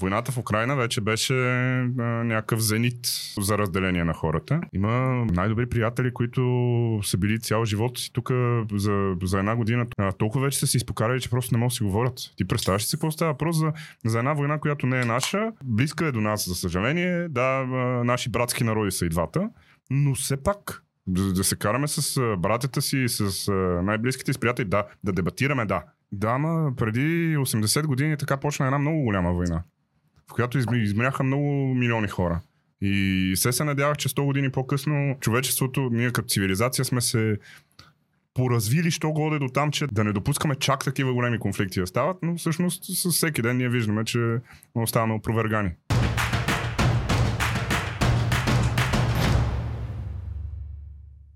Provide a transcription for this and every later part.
Войната в Украина вече беше а, някакъв зенит за разделение на хората. Има най-добри приятели, които са били цял живот си тук за, за една година. А, толкова вече са се изпокарали, че просто не могат да си говорят. Ти представяш си какво става? Просто за, за една война, която не е наша, близка е до нас, за съжаление. Да, а, наши братски народи са и двата, но все пак да, да се караме с братята си, с най-близките си приятели, да, да дебатираме, да. Да, ма преди 80 години така почна една много голяма война която измряха много милиони хора. И се се надявах, че 100 години по-късно човечеството, ние като цивилизация сме се поразвили, що годе до там, че да не допускаме чак такива големи конфликти да стават, но всъщност с всеки ден ние виждаме, че оставаме опровергани.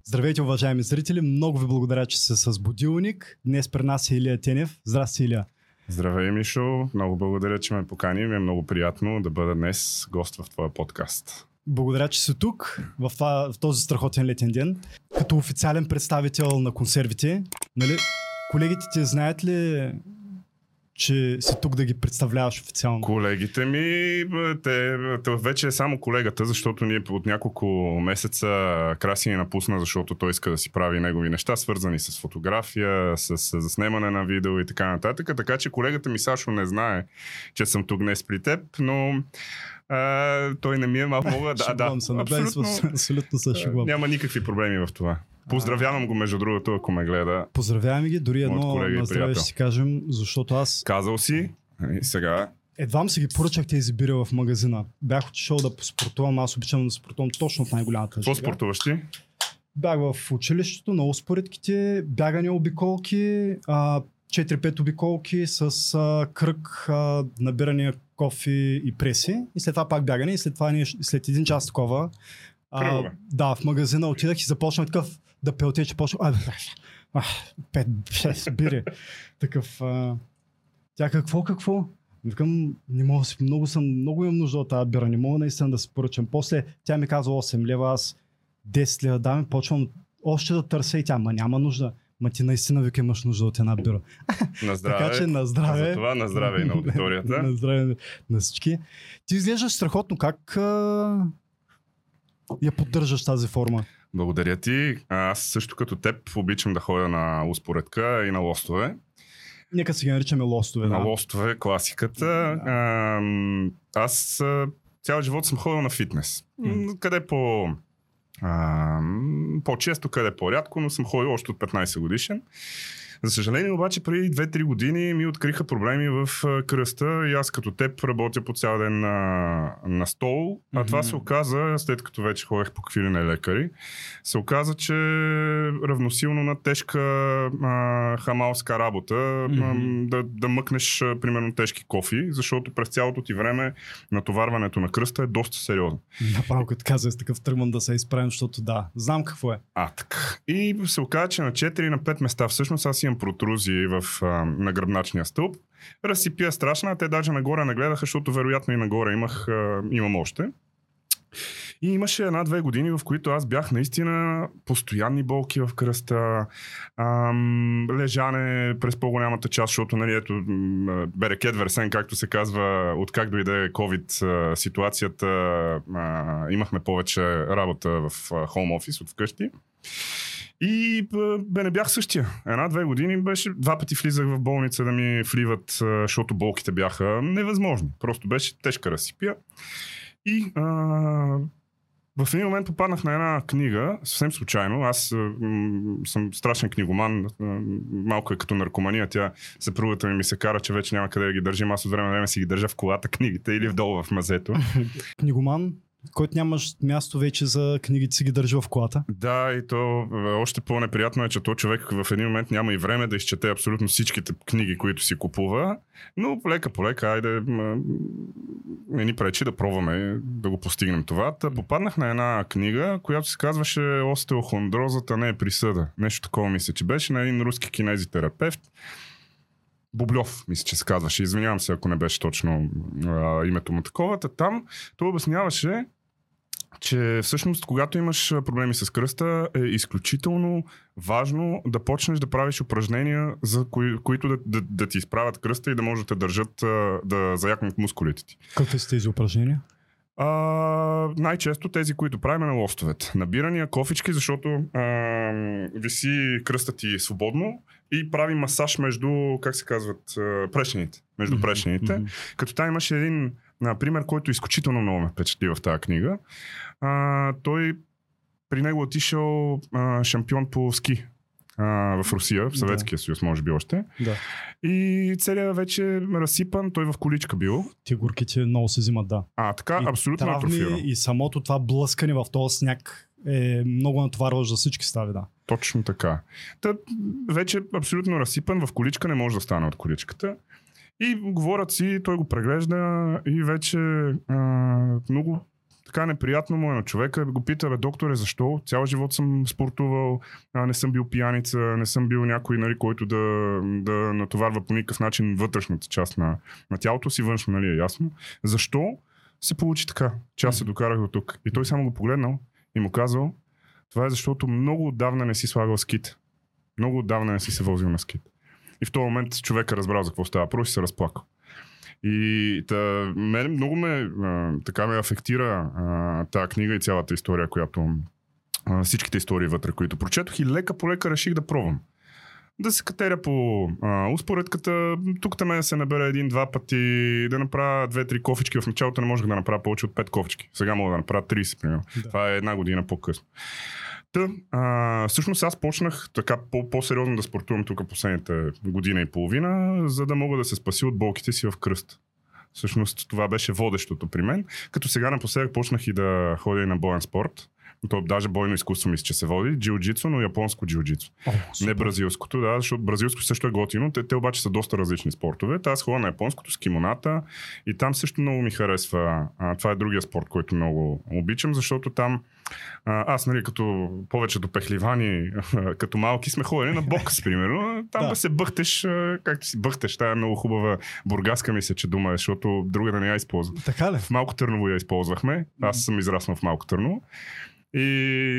Здравейте, уважаеми зрители! Много ви благодаря, че сте с Будилник. Днес при нас е Илия Тенев. Здрасти, Илия! Здравей, Мишо. Много благодаря, че ме покани. Ми е много приятно да бъда днес гост в твоя подкаст. Благодаря, че си тук в, това, в този страхотен летен ден. Като официален представител на консервите, нали, колегите ти знаят ли че си тук да ги представляваш официално? Колегите ми, те, те вече е само колегата, защото ние от няколко месеца Краси ни напусна, защото той иска да си прави негови неща, свързани с фотография, с, с заснемане на видео и така нататък. Така че колегата ми Сашо не знае, че съм тук днес при теб, но а, той не ми е малко да. да, абсолютно, абсолютно се шугвам. Няма никакви проблеми в това. Поздравявам го, между другото, ако ме гледа. Поздравяваме ги, дори едно на здраве ще си кажем, защото аз... Казал си, и сега Едвам си ги поръчах тези бира в магазина. Бях отишъл да спортувам, аз обичам да спортувам точно в най-голямата Какво спортуваш ти? Бях в училището на успоредките, бягане обиколки, 4-5 обиколки с а, кръг, а, набиране кофи и преси. И след това пак бягане. И след това след един час такова. А, да, в магазина отидах и започнах такъв да пелте, че почва. А, а, пет, шест бири. Такъв. А... Тя какво, какво? Викам, не мога си, много съм, много имам нужда от тази бира, не мога наистина да се поръчам. После тя ми казва 8 лева, аз 10 лева давам, почвам още да търся и тя, ма няма нужда. Ма ти наистина вика имаш нужда от една бира. На здраве. така че на здраве. За това на здраве и на аудиторията. на здраве на всички. Ти изглеждаш страхотно. Как а... я поддържаш тази форма? Благодаря ти. Аз също като теб обичам да ходя на успоредка и на лостове. Нека си ги наричаме лостове. На да. лостове, класиката. Да. Аз цял живот съм ходил на фитнес. Mm. Къде по... А, по-често, къде по-рядко, но съм ходил още от 15 годишен. За съжаление обаче преди 2-3 години ми откриха проблеми в кръста и аз като теб работя по цял ден на, на стол. А mm-hmm. това се оказа, след като вече ходех по какви на лекари, се оказа, че равносилно на тежка а, хамалска работа mm-hmm. а, да, да мъкнеш а, примерно тежки кофи, защото през цялото ти време натоварването на кръста е доста сериозно. Направо като казвам с такъв тръгвам да се изправим, защото да, знам какво е. А, така. И се оказа, че на 4 на 5 места всъщност аз имам протрузии в, а, на гръбначния стълб. Разсипия страшна, те даже нагоре нагледаха, защото вероятно и нагоре имах, а, имам още. И имаше една-две години, в които аз бях наистина постоянни болки в кръста, ам, лежане през по-голямата част, защото нали, ето, берекет версен, както се казва, от как дойде COVID ситуацията, а, имахме повече работа в хоум офис от вкъщи. И бе, не бях същия. Една-две години беше, два пъти влизах в болница да ми вливат, защото болките бяха невъзможни. Просто беше тежка разсипия. И а, в един момент попаднах на една книга, съвсем случайно. Аз м- съм страшен книгоман, малко е като наркомания. Тя съпругата ми ми се кара, че вече няма къде да ги държим. Аз от време на време си ги държа в колата книгите или вдолу в мазето. Книгоман? Който нямаш място вече за книгите си ги държи в колата. Да, и то е, още по-неприятно е, че то човек в един момент няма и време да изчете абсолютно всичките книги, които си купува, но лека по лека, айде, не ни пречи да пробваме да го постигнем това. Та попаднах на една книга, която се казваше Остеохондрозата не е присъда. Нещо такова мисля, че беше на един руски кинезитерапевт. Бублев, мисля, че се казваше. Извинявам се, ако не беше точно а, името му такова. Та там той обясняваше че всъщност, когато имаш проблеми с кръста, е изключително важно да почнеш да правиш упражнения, за кои, които да, да, да ти изправят кръста и да може да те държат, да заякнат мускулите ти. Какви са тези упражнения? А, най-често тези, които правим на лостовете. Набирания, кофички, защото а, виси кръста ти свободно и прави масаж между, как се казват, прешените. Между прешените. Мгм. Като там имаше един например, който изключително много ме впечатли в тази книга. А, той при него отишъл а, шампион по ски а, в Русия, в Съветския съюз, може би още. Да. И целият вече разсипан, той в количка бил. Ти горките много се взимат, да. А, така, И абсолютно травми. И самото това блъскане в този сняг е много натоварващ за всички стави, да. Точно така. Та, вече абсолютно разсипан в количка, не може да стане от количката. И говорят си, той го преглежда и вече а, много така неприятно му е на човека. Го пита, бе, докторе, защо? Цял живот съм спортувал, а, не съм бил пияница, не съм бил някой, нали, който да, да натоварва по никакъв начин вътрешната част на, на тялото си, външно, нали, е ясно. Защо се получи така, че аз се докарах до тук? И той само го погледнал и му казал, това е защото много отдавна не си слагал скит. Много отдавна не си се возил на скит. И в този момент човека разбрал за какво става. Просто се разплакал. И та, мен много ме, а, така ме афектира а, тази книга и цялата история, която а, всичките истории вътре, които прочетох и лека по лека реших да пробвам. Да се катеря по а, успоредката, тук там да се набера един-два пъти, да направя две-три кофички. В началото не можех да направя повече от пет кофички. Сега мога да направя 30, примерно. Да. Това е една година по-късно. Та, а, всъщност аз почнах така по- по-сериозно да спортувам тук последните година и половина, за да мога да се спаси от болките си в кръст. Всъщност това беше водещото при мен. Като сега напоследък почнах и да ходя и на боен спорт. То даже бойно изкуство мисля, че се води. Джиу-джитсу, но японско джиу-джитсу. Не бразилското, да, защото бразилско също е готино. Те, те обаче са доста различни спортове. Та Аз ходя на японското с кимоната и там също много ми харесва. А, това е другия спорт, който много обичам, защото там а, аз, нали, като повечето пехливани, като малки сме ходили на бокс, примерно. Там Да. се бъхтеш, както си бъхтеш. Тая е много хубава бургаска мисля, че дума, е, защото друга да не я използвам. Така ли? В Малко Търново я използвахме. Аз съм израснал в Малко Търново. И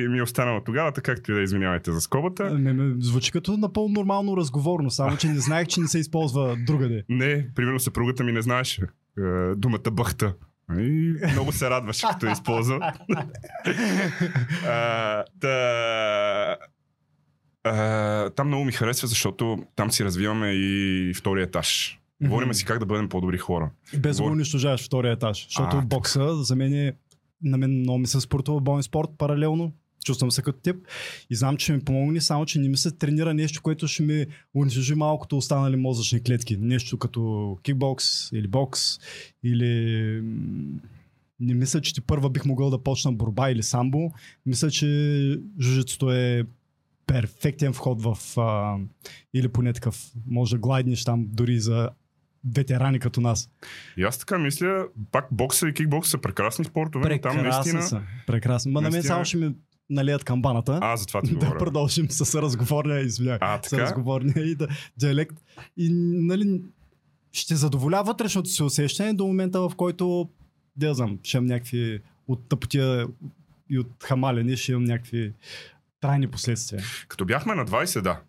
ми е останало тогава, така както и да извинявайте за скобата. Не, ме, звучи като напълно нормално разговорно, само че не знаех, че не се използва другаде. Не, примерно съпругата ми не знаеше е, думата бъхта. И много се радваше, като я използва. а, та, там много ми харесва, защото там си развиваме и втория етаж. Говориме си как да бъдем по-добри хора. Без да го Говор- унищожаваш втория етаж. Защото А, така. бокса за мен е... На мен много ми се спортува боен спорт паралелно. Чувствам се като теб. И знам, че ми помогне, само че не ми се тренира нещо, което ще ми унищожи малкото останали мозъчни клетки. Нещо като кикбокс или бокс или... Не мисля, че ти първа бих могъл да почна борба или самбо. Мисля, че жужицето е перфектен вход в... А, или поне такъв. Може да глайднеш там дори за ветерани като нас. И аз така мисля, пак бокса и кикбокса са прекрасни спортове, но там Прекрасни наистина... са. Прекрасни. Ма на мен само ще ми налият камбаната. А, за това ти да говоря. продължим с разговорния, извинявай. А, С разговорния и да, диалект. И нали, ще задоволя вътрешното си усещане до момента, в който, да знам, ще имам някакви от тъпотия и от хамалене, ще имам някакви трайни последствия. Като бяхме на 20, да.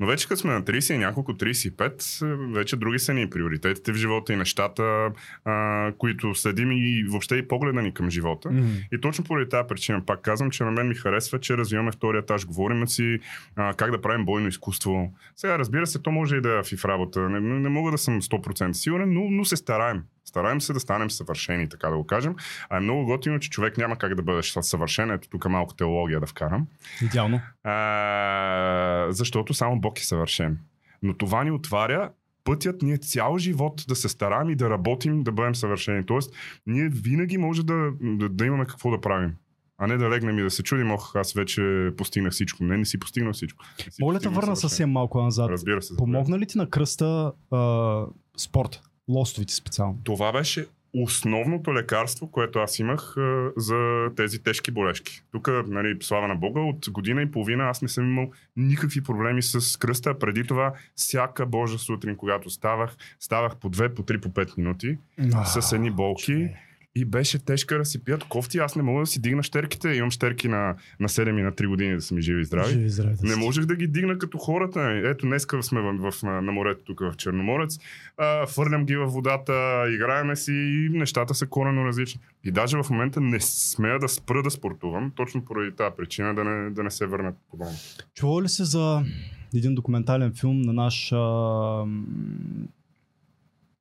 Но вече като сме на 30 и няколко 35, е, вече други са ни приоритетите в живота и нещата, а, които следим и въобще и погледа ни към живота. Мгм. И точно поради тази причина пак казвам, че на мен ми харесва, че развиваме втория етаж, говорим си а, как да правим бойно изкуство. Сега, разбира се, то може и да е в работа. Не, не, не мога да съм 100% сигурен, но, но се стараем. Стараем се да станем съвършени, така да го кажем. А е много готино, че човек няма как да бъде съвършен. Ето тук малко теология да вкарам. Идеално. А, защото само Бог е съвършен. Но това ни отваря пътят ние цял живот да се стараем и да работим, да бъдем съвършени. Тоест, ние винаги може да, да, да имаме какво да правим. А не да легнем и да се чудим, ох, аз вече постигнах всичко. Не, не си постигнал всичко. Ли да върна съвсем малко назад? Разбира се. Помогна ли ти на кръста а, спорт? Лостовите специално. Това беше основното лекарство, което аз имах а, за тези тежки болешки. Тук, нали, слава на Бога, от година и половина аз не съм имал никакви проблеми с кръста. Преди това, всяка божа сутрин, когато ставах, ставах по 2, по 3, по 5 минути с едни болки. И беше тежка да си пият кофти. Аз не мога да си дигна щерките. Имам щерки на, на 7 и на 3 години да са ми живи и здрави. Живи, здрави да Не можех да ги дигна като хората. Ето, днеска сме в, в, на, на морето, тук в Черноморец. А, фърлям ги във водата, играеме си и нещата са коренно различни. И даже в момента не смея да спра да спортувам, точно поради тази причина да не, да не се върнат подобно. Чува ли се за един документален филм на наш а,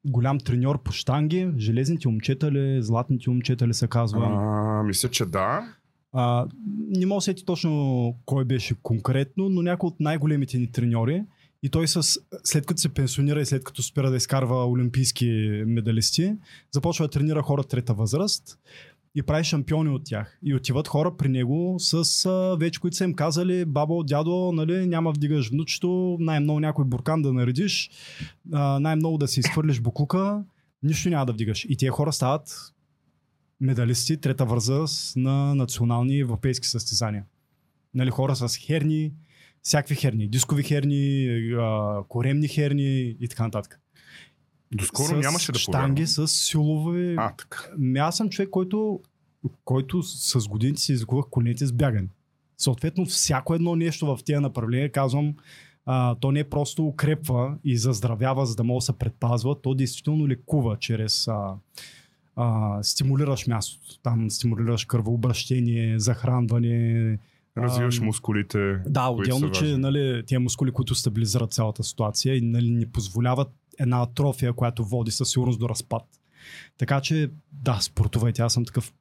голям треньор по штанги? Железните момчета ли, златните момчета ли се казва? А, мисля, че да. А, не мога да сети точно кой беше конкретно, но някой от най-големите ни треньори. И той с, след като се пенсионира и след като спира да изкарва олимпийски медалисти, започва да тренира хора трета възраст и прави шампиони от тях. И отиват хора при него с а, вече, които са им казали, бабо, дядо, нали, няма вдигаш внучето, най-много някой буркан да наредиш, а, най-много да си изхвърлиш буклука, нищо няма да вдигаш. И тия хора стават медалисти трета възраст на национални европейски състезания. Нали, хора с херни, всякакви херни, дискови херни, а, коремни херни и така нататък. Доскоро с нямаше да штанги, повярвам. с силови. А, така. Ами Аз съм човек, който, който с годините си изгубах колените с бягане. Съответно, всяко едно нещо в тия направления, казвам, а, то не просто укрепва и заздравява, за да може да се предпазва, то действително лекува чрез а, а, стимулираш мястото. Там стимулираш кръвообращение, захранване. Развиваш мускулите. Да, отделно, че нали, тия мускули, които стабилизират цялата ситуация и нали, ни позволяват една атрофия, която води със сигурност до разпад. Така че, да, спортувайте. Аз съм такъв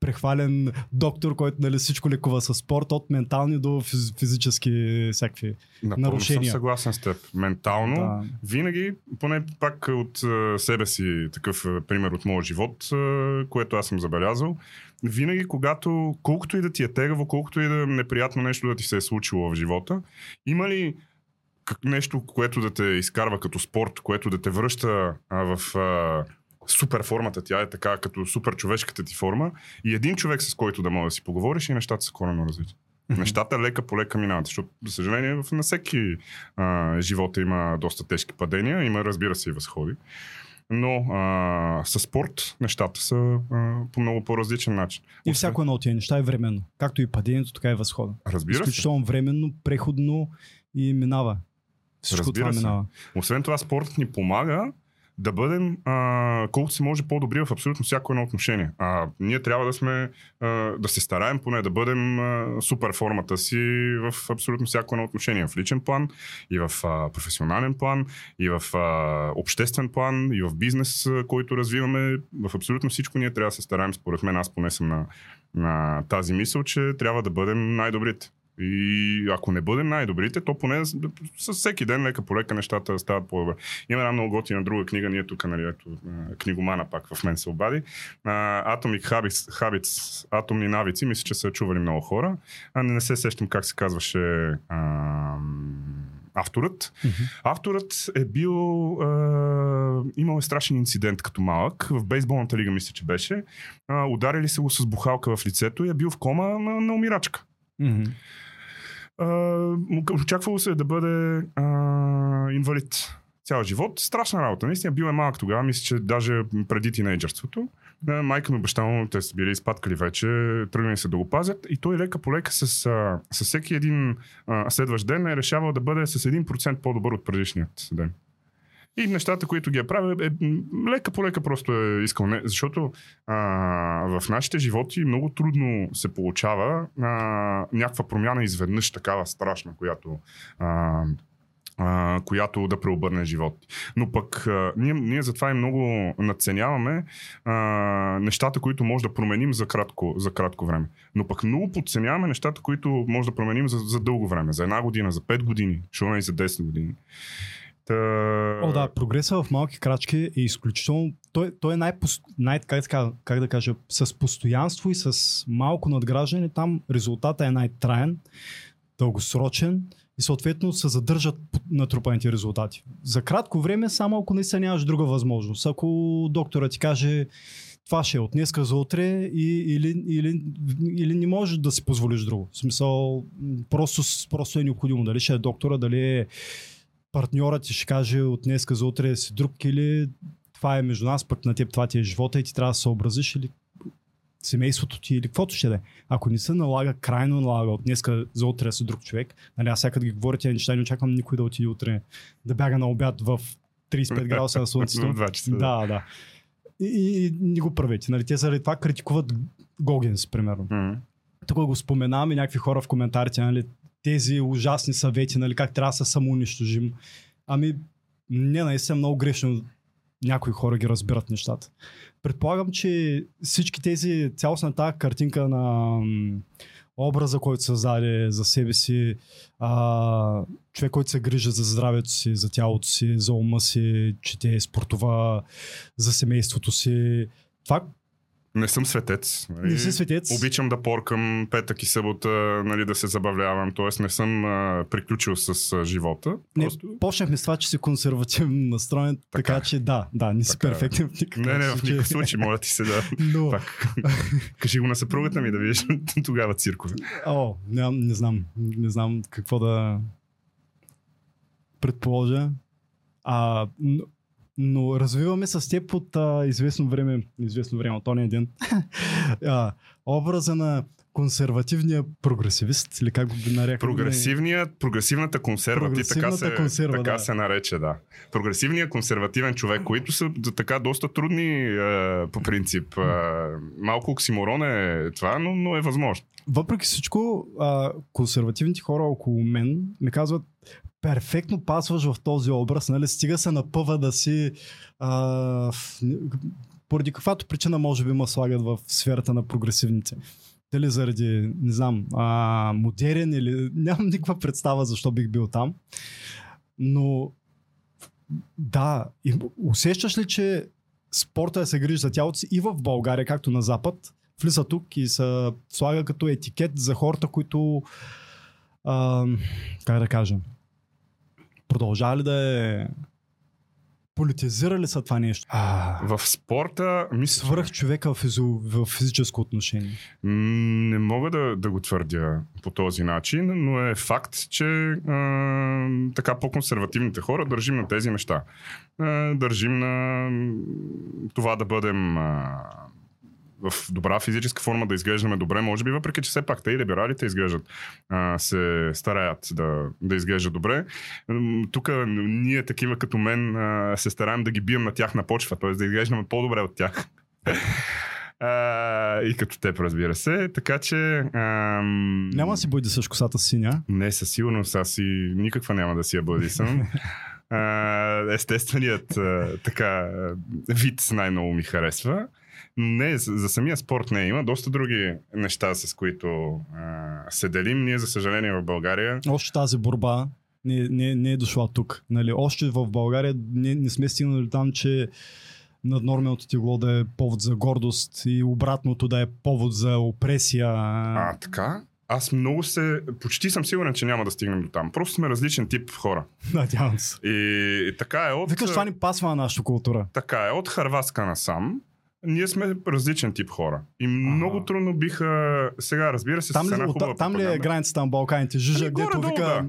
прехвален доктор, който нали, всичко лекува с спорт, от ментални до физ- физически всякакви. Напълно нарушения. съм съгласен с теб. Ментално, Да. винаги, поне пак от себе си такъв пример от моя живот, което аз съм забелязал, винаги когато, колкото и да ти е тегаво, колкото и да е неприятно нещо да ти се е случило в живота, има ли нещо, което да те изкарва като спорт, което да те връща а, в а, супер формата, тя е така като супер човешката ти форма и един човек с който да мога да си поговориш и нещата са коренно различни. Нещата лека по лека минават, защото, за съжаление, в на всеки а, живота има доста тежки падения, има, разбира се, и възходи. Но а, със спорт нещата са а, по много по-различен начин. И всяко едно от тия неща е временно. Както и падението, така и възхода. Разбира се. Изключително временно, преходно и минава. Всичко Разбира това се. минава. Освен това, спортът ни помага да бъдем а, колкото се може по-добри в абсолютно всяко едно отношение. А, ние трябва да сме, а, да се стараем поне да бъдем а, супер формата си в абсолютно всяко едно отношение. В личен план, и в а, професионален план, и в а, обществен план, и в бизнес, а, който развиваме. В абсолютно всичко ние трябва да се стараем. Според мен, аз поне съм на, на тази мисъл, че трябва да бъдем най-добрите. И ако не бъдем най-добрите, то поне с, всеки ден лека по лека нещата стават по-добре. Има една много готина друга книга, ние тук, нали, ето, книгомана пак в мен се обади. Atomic Habits, Habits, атомни навици, мисля, че са чували много хора. А не, се сещам как се казваше а, авторът. Мгм. Авторът е бил. А, имал е страшен инцидент като малък. В бейсболната лига, мисля, че беше. А, ударили се го с бухалка в лицето и е бил в кома на, на умирачка. Мгм. Очаквало се да бъде а, инвалид цял живот. Страшна работа. Наистина бил е малък тогава, мисля, че даже преди тинейджърството. А, Майка му и баща му, те са били изпаткали вече, тръгнали се да го пазят и той лека по лека с, с всеки един а, следващ ден е решавал да бъде с 1% по-добър от предишният ден. И нещата, които ги е правил, е, лека по лека просто е искал. Не, защото а, в нашите животи много трудно се получава а, някаква промяна изведнъж такава страшна, която а, а, която да преобърне живот. Но пък а, ние, ние затова и много надценяваме а, нещата, които може да променим за кратко, за кратко време. Но пък много подценяваме нещата, които може да променим за, за дълго време. За една година, за 5 години, не и за 10 години. Та... О, да, прогреса в малки крачки е изключително. Той, той е най, най как, как да кажа, с постоянство и с малко надграждане, там резултата е най-траен, дългосрочен и съответно се задържат натрупаните резултати. За кратко време, само ако наистина нямаш друга възможност. Ако доктора ти каже това ще е от днеска за утре и, или, или, или не можеш да си позволиш друго. В смисъл, просто, просто е необходимо. Дали ще е доктора, дали е партньорът ти ще каже от днеска за утре си друг или това е между нас, пък на теб това ти е живота и ти трябва да се съобразиш или семейството ти или каквото ще да е. Ако не се налага, крайно налага от днеска за утре с друг човек, нали, аз сега ги говоря тези неща, не очаквам никой да отиде утре да бяга на обяд в 35 градуса на слънцето. Да. да. И, и, и не го правете. Нали? Те заради това критикуват Гогенс, примерно. М. Тук го споменаваме някакви хора в коментарите, нали? Тези ужасни съвети, нали? как трябва да се самоунищожим. Ами, не, наистина много грешно някои хора ги разбират нещата. Предполагам, че всички тези, цялостна тази картинка на образа, който създаде за себе си, а, човек, който се грижи за здравето си, за тялото си, за ума си, чете, спортова, за семейството си. Това Не съм светец. Нали? не си светец. Обичам да поркам петък и събота, нали, да се забавлявам, т.е. не съм а, приключил с а, живота. Не, Просто... почнахме с това, че си консервативно настроен, така, Така. че да, да, не си Така перфектен в никакъв Не, не, в никакъв случай, моля ти се да... Но, Пак. Кажи го на съпругата ми да видиш тогава циркове. О, не, не знам. Не знам какво да предположа. А, но, развиваме с теб от а, известно време, известно време, от ония ден, а, образа на консервативния прогресивист, или как го би нарекал? Прогресивният, прогресивната консерва, ти така, се, консерва, така да. се нарече, да. Прогресивният консервативен човек, които са така доста трудни е, по принцип. Е, малко оксиморон е това, но, но е възможно. Въпреки всичко, а, консервативните хора около мен ми казват, перфектно пасваш в този образ, нали? Стига се напъва да си а, поради каквато причина може би ме слагат в сферата на прогресивните. Дали заради, не знам, а, модерен или нямам никаква представа защо бих бил там. Но да, и усещаш ли, че спорта да се грижи за тялото си и в България, както на Запад, влиза тук и се слага като етикет за хората, които а, как да кажа продължава ли да е политизирали са това нещо? А, В спорта, мисля, свръх човека в, физо, в физическо отношение. Не мога да, да го твърдя по този начин, но е факт, че а, така по-консервативните хора държим на тези неща. А, държим на това да бъдем а, в добра физическа форма, да изглеждаме добре, може би, въпреки че все пак те и либералите изглеждат, а, се стараят да, да изглеждат добре. Тук ние такива като мен а, се стараем да ги бием на тях на почва, т.е. да изглеждаме по-добре от тях. А, и като теб, разбира се. Така че... Ам... Няма да си бойди с косата синя. Не, със сигурност аз си никаква няма да си я бъдисам. А, естественият така вид най-много ми харесва. Не, за, за самия спорт не има. Доста други неща, с които а, се делим. Ние, за съжаление, в България Още тази борба не, не, не е дошла тук. Нали? Още в България не, не сме стигнали там, че наднорменото тегло да е повод за гордост и обратното да е повод за опресия. А, така? Аз много се... Почти съм сигурен, че няма да стигнем до там. Просто сме различен тип хора. Надявам се. И, и така е от... Викаш, това ни пасва на нашата култура. Така е, от Харватска насам. Ние сме различен тип хора. И много трудно биха... Сега, разбира се, Там с ли, една от, хубава там ли е границата на Балканите? Жижа, Ами, гдето вика... да.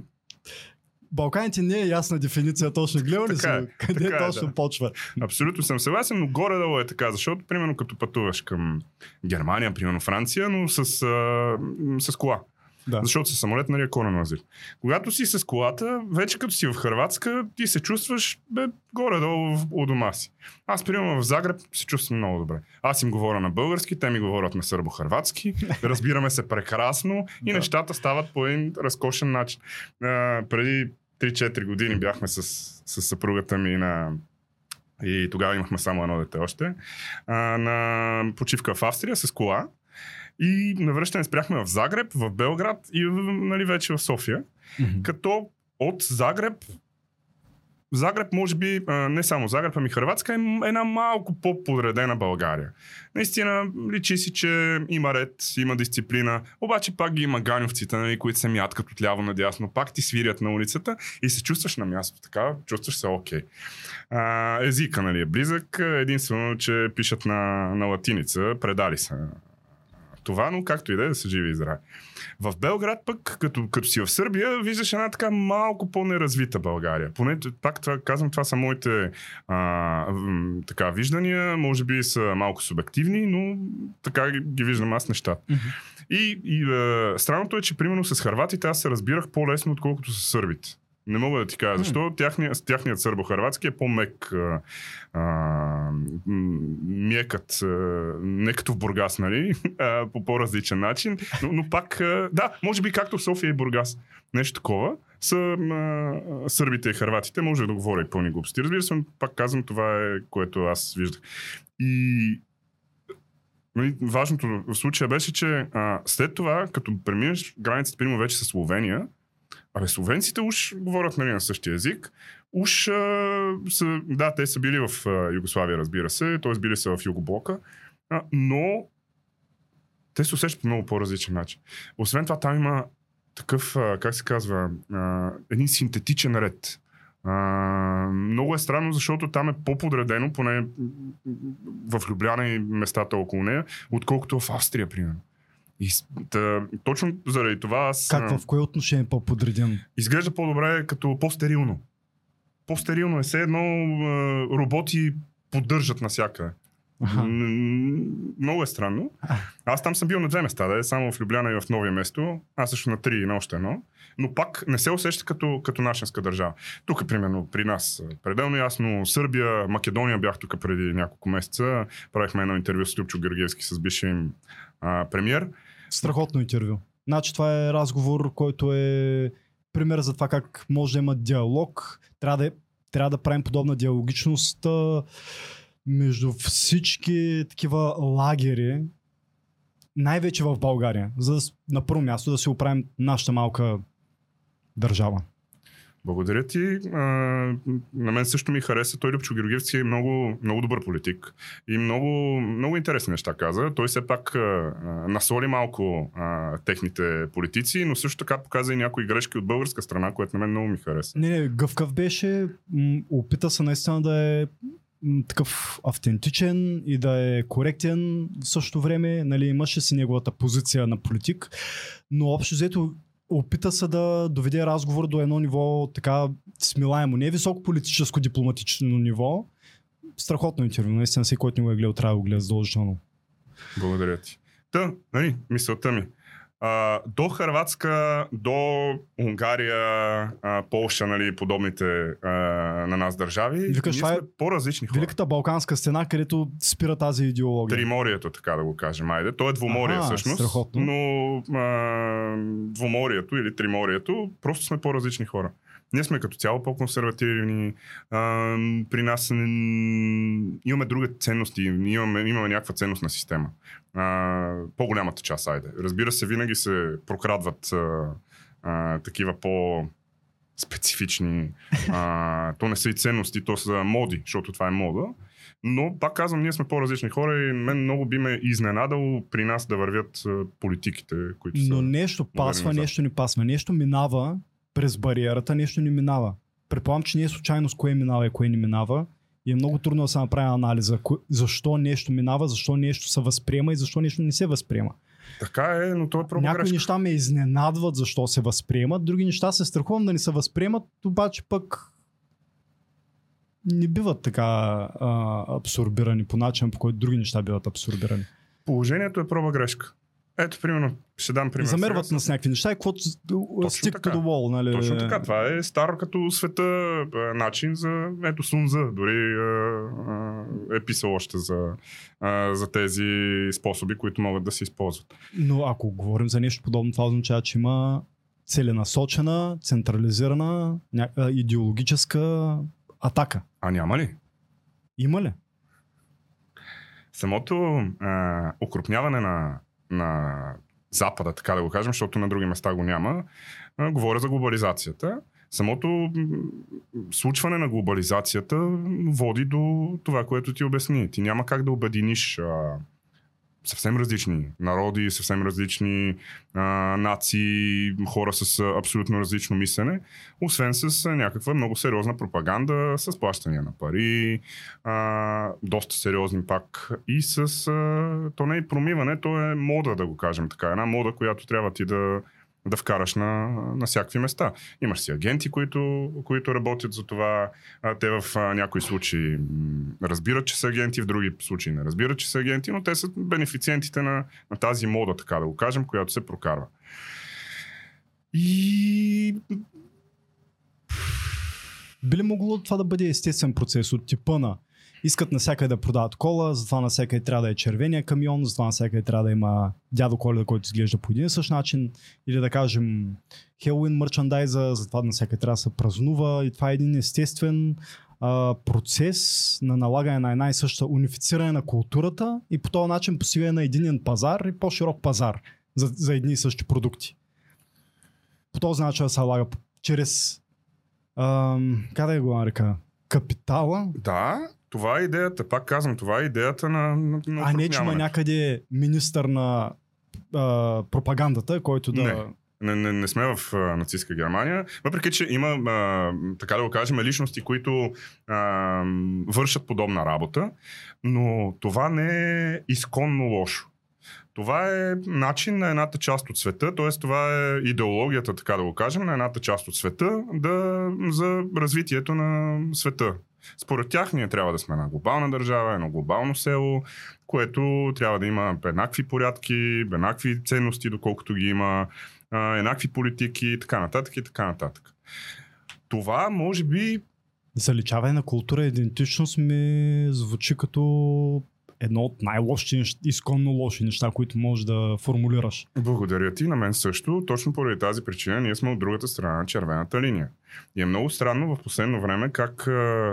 Балканите не е ясна дефиниция точно. Гледа ли Така е, са? Къде така е, точно да. почва? Абсолютно съм съгласен, но горе-долу е така, защото, примерно, като пътуваш към Германия, примерно Франция, но с, а, с кола. Да. Защото с самолет нали е корен азил. Когато си с колата, вече като си в Хрватска, ти се чувстваш бе, горе-долу у дома си. Аз, примерно, в Загреб се чувствам много добре. Аз им говоря на български, те ми говорят на сърбо-хрватски, разбираме се прекрасно и Да. нещата стават по един разкошен начин. А, преди 3-4 години бяхме с, с съпругата ми на и тогава имахме само едно дете още, а, на почивка в Австрия с кола. И на връщане спряхме в Загреб, в Белград и нали, вече в София. Мгм. Като от Загреб Загреб, може би, не само Загреб, ами Хрватска е една малко по-подредена България. Наистина, личи си, че има ред, има дисциплина, обаче пак ги има ганевците, нали, които се мяткат от ляво надясно, пак ти свирят на улицата и се чувстваш на място. Така, чувстваш се окей. А, езика нали, е близък, единствено, че пишат на, на латиница, предали се това, но както и да е, да са живи и здрави. В Белград пък, като, като си в Сърбия, виждаш една така малко по-неразвита България. Поне пак това, казвам, това са моите а, така виждания, може би са малко субективни, но така ги, ги виждам аз нещата. Мгм. И, и е, странното е, че примерно с харватите аз се разбирах по-лесно, отколкото с сърбите. Не мога да ти кажа защо. Тяхният, тяхният сърбо-харватски е по-мек, а, а, мекът, а, не като в Бургас, нали? А, по по-различен начин. Но, но пак, а, да, може би както в София и Бургас. Нещо такова са а, сърбите и харватите. Може да говоря и пълни глупости. Разбира се, пак казвам, това е което аз виждах. И Нали, Важното в случая беше, че а, след това, като преминеш границата, примерно вече с Словения, абе, словенците уж говорят нали, на същия език, уж а, са, да, те са били в а, Югославия, разбира се, т.е. били са в Югоблока, а, но те се усещат по много по-различен начин. Освен това, там има такъв, а, как се казва, а, един синтетичен ред. А, много е странно, защото там е по-подредено, поне в Любляна и местата около нея, отколкото в Австрия, примерно. И та, точно заради това аз Как в кое отношение е по-подреден? изглежда по-добре като по-стерилно. По-стерилно е все едно роботи поддържат навсякъде. Много е странно. Аз там съм бил на две места, да е само в Любляна и в новия место. Аз също на три и на още едно. Но пак не се усеща като, като нашинска държава. Тук, примерно, при нас, пределно ясно, Сърбия, Македония бях тук преди няколко месеца. Правихме едно интервю с Любчо Георгиевски, с бившия им а, премьер. Страхотно интервю. Значи това е разговор, който е пример за това как може да има диалог. Трябва да, е- трябва да правим подобна диалогичност между всички такива лагери, най-вече в България, за да, на първо място да си оправим нашата малка държава. Благодаря ти. А, на мен също ми хареса. Той Любчо Георгиевски е много, много добър политик и много, много интересни неща каза. Той все пак а, насоли малко а, техните политици, но също така показа и някои грешки от българска страна, което на мен много ми хареса. Не, не, гъвкав беше, опита се наистина да е такъв автентичен и да е коректен в същото време, нали, имаше си неговата позиция на политик, но общо взето опита се да доведе разговор до едно ниво така смилаемо, не високо политическо дипломатично ниво. Страхотно интервю, наистина всеки, който не го е гледал, трябва да го гледа задължително. Благодаря ти. Та, нали, мисълта ми. А, до Харватска, до Унгария, а, Полша, нали, подобните а, на нас държави, Викаш, ние е сме по-различни хора. Великата Балканска стена, където спира тази идеология. Триморието, така да го кажем. Айде. То е двуморие всъщност. страхотно. Но а, двуморието или триморието, просто сме по-различни хора. Ние сме като цяло по-консервативни. А, при нас имаме други ценности. Имаме, имаме някаква ценностна система. А, по-голямата част, айде. Разбира се, винаги се прокрадват а, а, такива по специфични. А, то не са и ценности, то са моди, защото това е мода. Но, пак казвам, ние сме по-различни хора и мен много би ме изненадало при нас да вървят политиките, които са... Но нещо пасва, нещо ни пасва. Нещо минава през бариерата, нещо ни минава. Предполагам, че не е случайно с кое минава и кое не минава. И е много трудно да се направи анализа. Защо нещо минава, защо нещо се възприема и защо нещо не се възприема. Така е, но то е проба Някои грешка. неща ме изненадват защо се възприемат, други неща се страхувам да не се възприемат, обаче пък не биват така а, абсорбирани по начин, по който други неща биват абсорбирани. Положението е проба грешка. Ето, примерно, ще дам пример. И замерват сега. с някакви неща и каквото стик така. to the wall, нали? Точно така. Това е стар като света а, начин за... Ето Сунза дори а, а, е писал още за, а, за тези способи, които могат да се използват. Но ако говорим за нещо подобно, това означава, че има целенасочена, централизирана, ня... а, идеологическа атака. А няма ли? Има ли? Самото а, окрупняване на, на Запада, така да го кажем, защото на други места го няма, говоря за глобализацията. Самото случване на глобализацията води до това, което ти обясни. Ти няма как да обединиш а, съвсем различни народи, съвсем различни а, нации, хора с абсолютно различно мислене, освен с някаква много сериозна пропаганда, с плащания на пари, а, доста сериозни пак и с... А, то не е промиване, то е мода, да го кажем така. Една мода, която трябва ти да да вкараш на, на всякакви места. Имаш си агенти, които, които работят за това. Те в някои случаи разбират, че са агенти, в други случаи не разбират, че са агенти, но те са бенефициентите на, на тази мода, така да го кажем, която се прокарва. И би ли могло това да бъде естествен процес от типа на искат навсякъде да продават кола, затова навсякъде трябва да е червения камион, затова навсякъде трябва да има дядо Коледа, който изглежда по един и същ начин. Или да кажем Хелуин мерчандайза, затова навсякъде трябва да се празнува и това е един естествен а, процес на налагане на една и съща унифициране на културата и по този начин постигане на единен пазар и по-широк пазар за, за едни и същи продукти. По този начин да се налага чрез ам, как да го нарека? Капитала. Да, това е идеята. Пак казвам, това е идеята на. на, на а не, че има някъде министър на а, пропагандата, който да. Не. Не, не, не сме в а, нацистска Германия, въпреки че има, а, така да го кажем, личности, които а, вършат подобна работа, но това не е изконно лошо. Това е начин на едната част от света, т.е. това е идеологията, така да го кажем, на едната част от света да, за развитието на света. Според тях ние трябва да сме на глобална държава, едно глобално село, което трябва да има еднакви порядки, еднакви ценности, доколкото ги има, еднакви политики и така нататък и така нататък. Това може би Заличаване на култура и идентичност ми звучи като едно от най-лошите, изконно лоши неща, които можеш да формулираш. Благодаря ти, на мен също. Точно поради тази причина ние сме от другата страна на червената линия. И е много странно в последно време как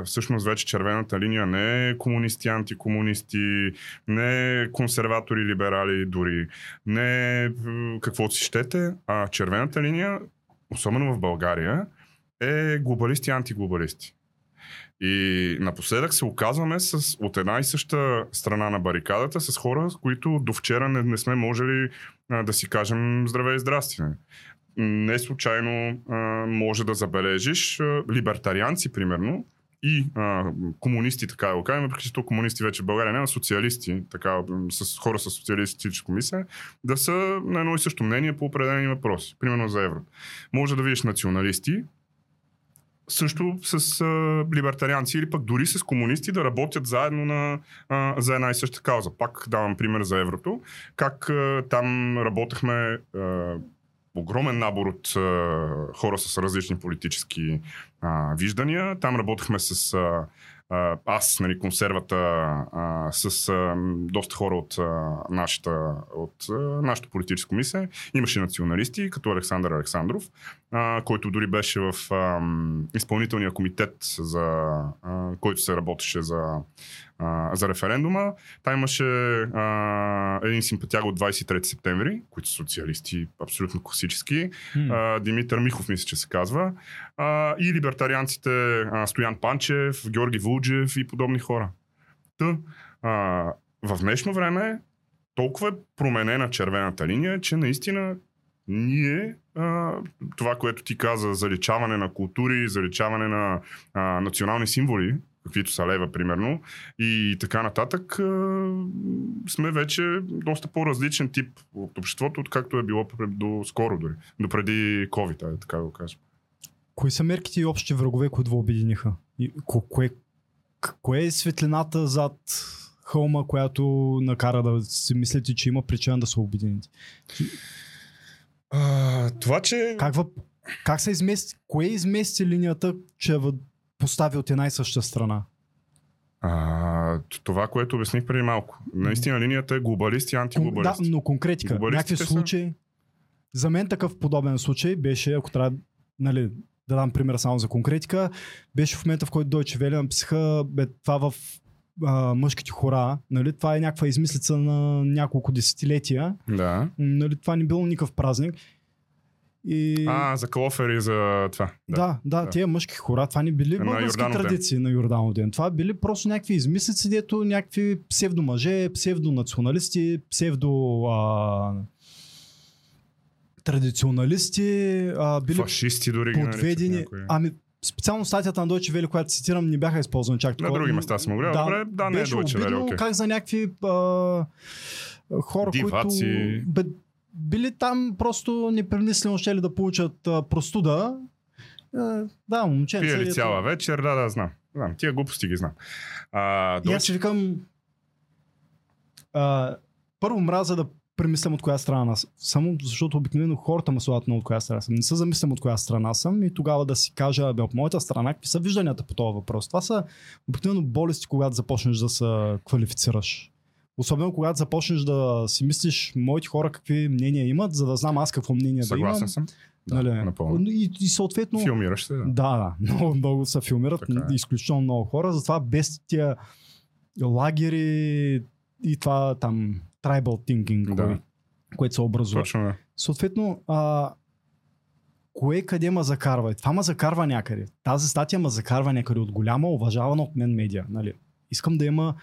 всъщност вече червената линия не е комунисти, антикомунисти, не е консерватори, либерали дори, не е каквото си щете, а червената линия, особено в България, е глобалисти антиглобалисти. И напоследък се оказваме с, от една и съща страна на барикадата с хора, с които до вчера не, не сме можели а, да си кажем здраве и здрасти. Не случайно а, може да забележиш а, либертарианци, примерно, и а, комунисти, така да го кажем, въпреки че комунисти вече в България няма, социалисти, така, с хора с социалистическо мислене, да са на едно и също мнение по определени въпроси. Примерно за евро. Може да видиш националисти, също с а, либертарианци или пък дори с комунисти да работят заедно на, а, за една и съща кауза. Пак давам пример за еврото. Как а, там работехме а, огромен набор от а, хора с различни политически а, виждания. Там работехме с а, аз, нали, консервата, а, с а, доста хора от, а, нашата, от а, нашото политическо мислене. Имаше националисти, като Александър Александров, а, който дори беше в а, изпълнителния комитет, за, а, който се работеше за а, за референдума. Та имаше а, един симпатяга от 23 септември, които са социалисти, абсолютно класически. Mm. А, Димитър Михов, мисля, че се казва. А, и либертарианците а, Стоян Панчев, Георги Вулджев и подобни хора. Та, а, в днешно време толкова е променена червената линия, че наистина ние, а, това, което ти каза, заличаване на култури, заличаване на а, национални символи, каквито са лева, примерно, и така нататък, сме вече доста по-различен тип от обществото, откакто е било до скоро дори, до преди COVID, така да го кажем. Кои са мерките и общи врагове, които ви обединиха? И, ко, кое, кое е светлината зад хълма, която накара да си мислите, че има причина да се обедините? А, това, че... Как, въп... как се измести? Кое измести линията, че постави от една и съща страна? А, това, което обясних преди малко. Наистина линията е глобалист и антиглобалист. Да, но конкретика. Някакви случаи. Са... За мен такъв подобен случай беше, ако трябва нали, да дам пример само за конкретика, беше в момента, в който Deutsche Welle написаха бе, това в а, мъжките хора. Нали, това е някаква измислица на няколко десетилетия. Да. Нали, това не било никакъв празник. И... А, за Клофер и за това. Да, да, да, да. тия мъжки хора, това не били На български Йорданов ден. традиции на Йорданов ден. Това били просто някакви измислици, дето някакви псевдомъже, псевдонационалисти, псевдо а, традиционалисти, а, били Фашисти дори ги наричат подведени. някои. Ами, специално статията на Deutsche Welle, която цитирам, не бяха използвани чак На такова. други места съм говорил. Добре, да, не е Deutsche Welle, окей. как за някакви а, хора, Диваци. които бе, били там просто непремислено ще ли да получат а, простуда. А, да, момченце. Пие ли цяла вечер? Да, да, знам. Знам, тия глупости ги знам. А, И аз Deutsche- викам, а, първо мраза да премислям от коя страна съм, защото обикновено хората ме слагат много от коя страна съм. Не се замислям от коя страна съм и тогава да си кажа, бе, от моята страна, какви са вижданията по този въпрос. Това са обикновено болести, когато започнеш да се квалифицираш. Особено когато започнеш да си мислиш моите хора какви мнения имат, за да знам аз какво мнение да Съгласен имам. съм. Да, нали? напълно. И, и съответно... Филмираш се, да. Да, да. Много, много се филмират. Така е. Изключително много хора. Затова без тия лагери и това там tribal thinking, Да. кое- което се образува. Точно, да. Съответно, а, кое къде ма закарва? Това ма закарва някъде. Тази статия ма закарва някъде от голяма, уважавана от мен медия. Нали? Искам да има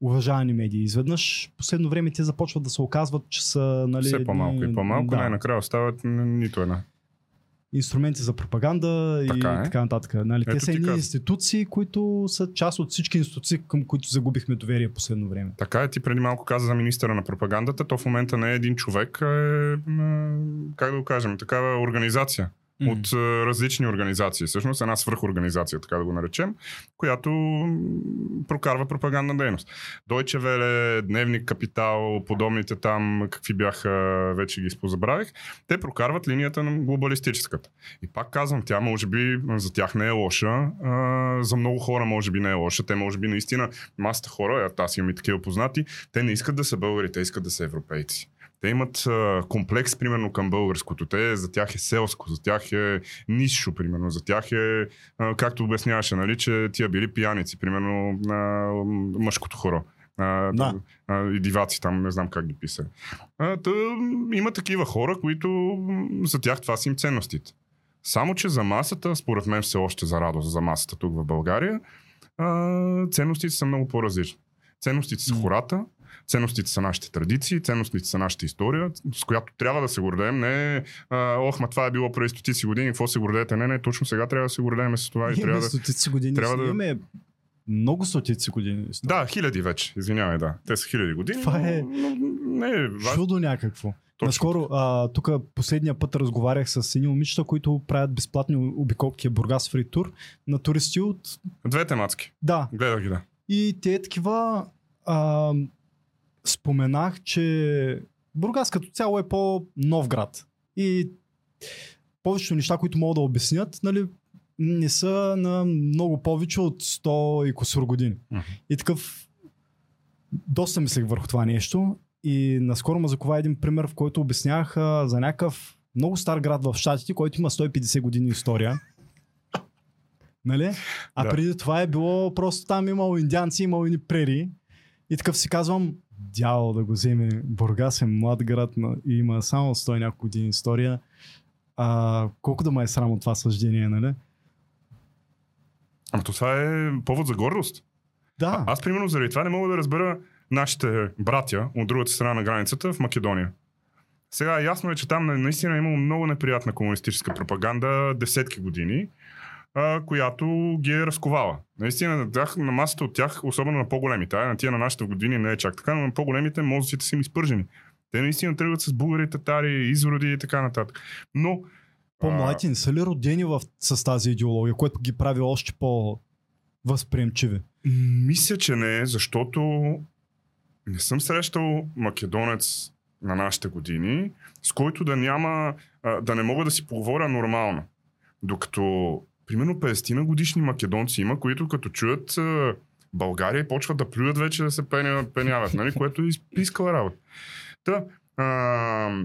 уважавани медии. Изведнъж, последно време те започват да се оказват, че са... Нали, Все по-малко и по-малко. да, Най-накрая остават нито една. Инструменти за пропаганда и Така е. така нататък. Нали? Те са едни казах. институции, които са част от всички институции, към които загубихме доверие последно време. Така е, ти преди малко каза за министъра на пропагандата. То в момента не е един човек, е, как да го кажем, такава организация. От а, различни организации. Всъщност една свръхорганизация, така да го наречем, която прокарва пропагандна дейност. Deutsche Welle, Дневник Капитал, подобните там, какви бяха, вече ги спозабравих, те прокарват линията на глобалистическата. И пак казвам, тя може би за тях не е лоша, а, за много хора може би не е лоша, те може би наистина, масата хора, аз имам и такива познати, те не искат да са българи, те искат да са европейци. Те имат а, комплекс, примерно, към българското. Те, за тях е селско, за тях е нисшо, примерно. За тях е, а, както обясняваше, нали, че тия били пияници, примерно, на мъжкото хоро. А, Да. а, и диваци там, не знам как ги писа. А, та, има такива хора, които за тях това са им ценностите. Само, че за масата, според мен все още за радост за масата тук в България, а, ценностите са много по-различни. Ценностите са хората, ценностите са нашите традиции, ценностите са нашата история, с която трябва да се гордеем. Не, а, ох, ма това е било преди стотици години, какво се гордеете? Не, не, точно сега трябва да се гордеем с това и трябва да... стотици години. трябва да- Имаме много стотици години. Да, хиляди вече, извинявай, да. Те са хиляди години. Това но- е но, не е. Чудо някакво. Точно. Наскоро, а, тук последния път разговарях с едни момичета, които правят безплатни обиколки Бургас Фри Тур на туристи от... Двете мацки. Да, Гледах ги, да. и те такива... А, споменах, че Бургас като цяло е по-нов град. И повечето неща, които могат да обяснят, нали, не са на много повече от 100 и косур години. Мгм. И такъв доста мислех върху това нещо и наскоро ме закова един пример, в който обяснявах а, за някакъв много стар град в Штатите, който има 150 години история. Нали? А Да. преди това е било просто там имало индианци, имало и прери. И такъв си казвам, дявол да го вземе. Бургас е млад град и има само 100 и няколко години история. А, колко да ме е срам от това съждение, нали? Ама то това е повод за гордост. Да. А, аз, примерно, заради това не мога да разбера нашите братя от другата страна на границата в Македония. Сега ясно е, че там на- наистина е имало много неприятна комунистическа пропаганда десетки години, а, която ги е разковала. Наистина на, тях, на масата от тях, особено на по-големите, а на тия на нашите години не е чак така, но на по-големите мозъците са им изпържени. Те наистина тръгват с българи, татари, извороди и така нататък. Но По-младите не са ли родени в, с тази идеология, което ги прави още по-възприемчиви? Мисля, че не, защото не съм срещал македонец на нашите години, с който да няма, да не мога да си поговоря нормално. Докато, примерно, 50 на годишни македонци има, които като чуят България почват да плюят вече да се пеня, пеняват, нали? което е изпискала работа. Та, а,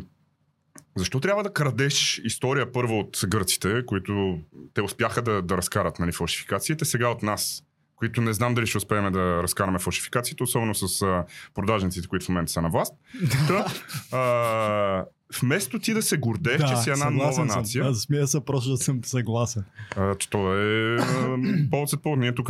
защо трябва да крадеш история първо от гърците, които те успяха да, да разкарат нали, фалшификациите, сега от нас, които не знам дали ще успеем да разкараме фалшификациите, особено с продажниците, които в момента са на власт. Та, а, вместо ти да се гордееш, че си една нова нация. Аз смея се просто да съм съгласен. а, това е след повод. Ние тук,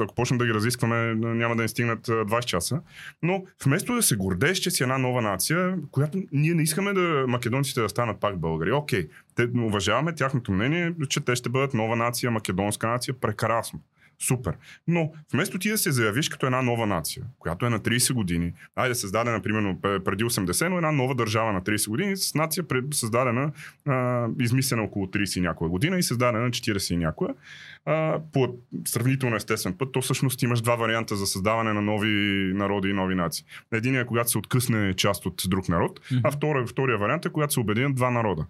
ако почнем да ги разискваме, няма да ни стигнат а, 20 часа. Но вместо да се гордееш, че си една нова нация, която ние не искаме да македонците да станат пак българи. Окей, те, уважаваме тяхното мнение, че те ще бъдат нова нация, македонска нация, прекрасно. Супер. Но вместо ти да се заявиш като една нова нация, която е на 30 години, айде създадена примерно преди 80, но една нова държава на 30 години с нация създадена, а, измислена около 30 и някоя година и създадена на 40 и някоя, а, по сравнително естествен път, то всъщност имаш два варианта за създаване на нови народи и нови нации. Единият е когато се откъсне част от друг народ, а втория, втория вариант е когато се обединят два народа.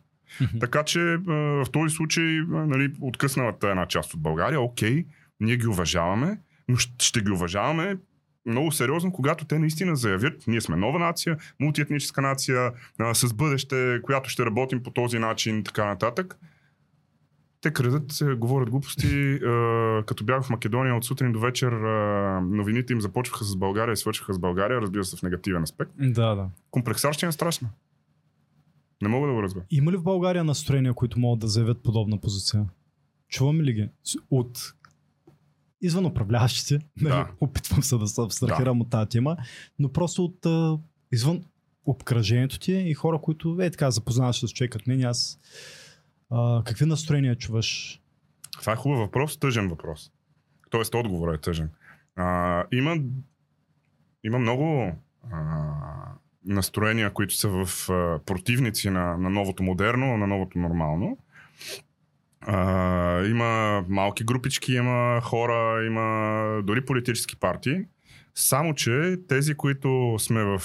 Така че в този случай, нали, откъсналата една част от България, окей, ние ги уважаваме, но ще, ги уважаваме много сериозно, когато те наистина заявят, ние сме нова нация, мултиетническа нация, а, с бъдеще, която ще работим по този начин, така нататък. Те крадат, е, говорят глупости. Е, като бях в Македония от сутрин до вечер, е, новините им започваха с България и свършиха с България, разбира се в негативен аспект. Да, да. Комплексарщина е страшна. Не мога да го разбера. Има ли в България настроения, които могат да заявят подобна позиция? Чуваме ли ги? От извън управляващите, нали, Да. опитвам се да се абстрахирам от тази тема, но просто от а, извън обкръжението ти и хора, които е така запознаваш с човек като мен, аз а, какви настроения чуваш? Това е хубав въпрос, тъжен въпрос. Тоест, отговорът е тъжен. А, има, има много а, настроения, които са в а, противници на, на новото модерно, на новото нормално. А, има малки групички, има хора, има дори политически партии. Само, че тези, които сме в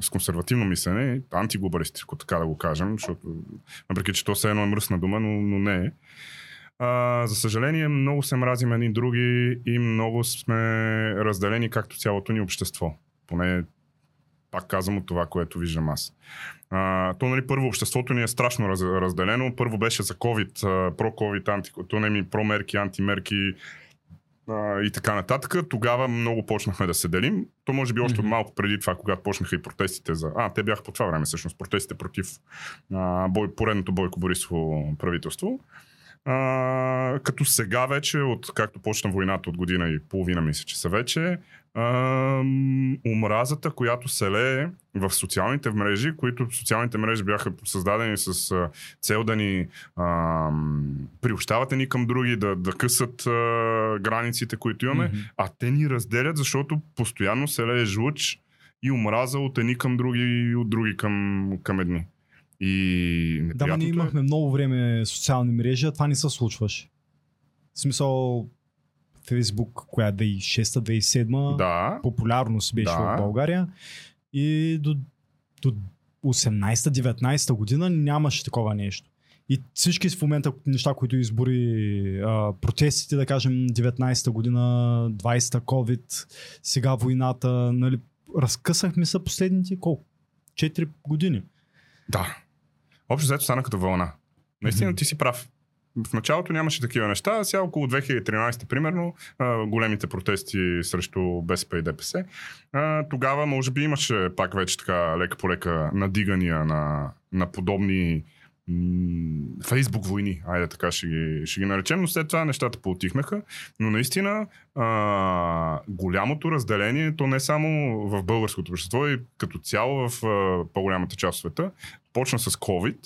с консервативно мислене, антиглобалистическо, така да го кажем, защото, въпреки че то все едно е мръсна дума, но, но не е. А, за съжаление, много се мразим едни други и много сме разделени както цялото ни общество. Поне пак казвам от това, което виждам аз. А, то, нали, първо, обществото ни е страшно раз, разделено. Първо беше за COVID, про-COVID, анти, то не ми про-мерки, антимерки а, и така нататък. Тогава много почнахме да се делим. То може би още Мгм. малко преди това, когато почнаха и протестите за... А, те бяха по това време всъщност, протестите против а, бой, поредното Бойко Борисово правителство. А, като сега вече, от както почна войната от година и половина, мисля, че са вече, омразата, която се лее в социалните мрежи, които социалните мрежи бяха създадени с а, цел да ни а, м, приобщават ни към други, да, да късат а, границите, които имаме, Мгм. а те ни разделят, защото постоянно се лее жлъч и омраза от едни към други и от други към, към едни. И Да, ние е- имахме много време социални мрежи, а това не се случваше. В смисъл, Фейсбук, коя 2006-2007, Да, популярност беше Да. в България и до, до 18-19 година нямаше такова нещо. И всички в момента неща, които избори а, протестите, да кажем 19-та година, 20-та COVID, сега войната, нали, разкъсахме се последните колко? 4 години. да. Общо взето стана като вълна. Наистина Мгм. ти си прав. В началото нямаше такива неща, сега около 2013 примерно, големите протести срещу БСП и ДПС, тогава може би имаше пак вече така лека по лека надигания на, на подобни Фейсбук войни, айде така ще ги, ще ги наречем, но след това нещата поотихнаха. Но наистина а, голямото разделение, то не само в българското общество, и като цяло в а, по-голямата част от света, почна с COVID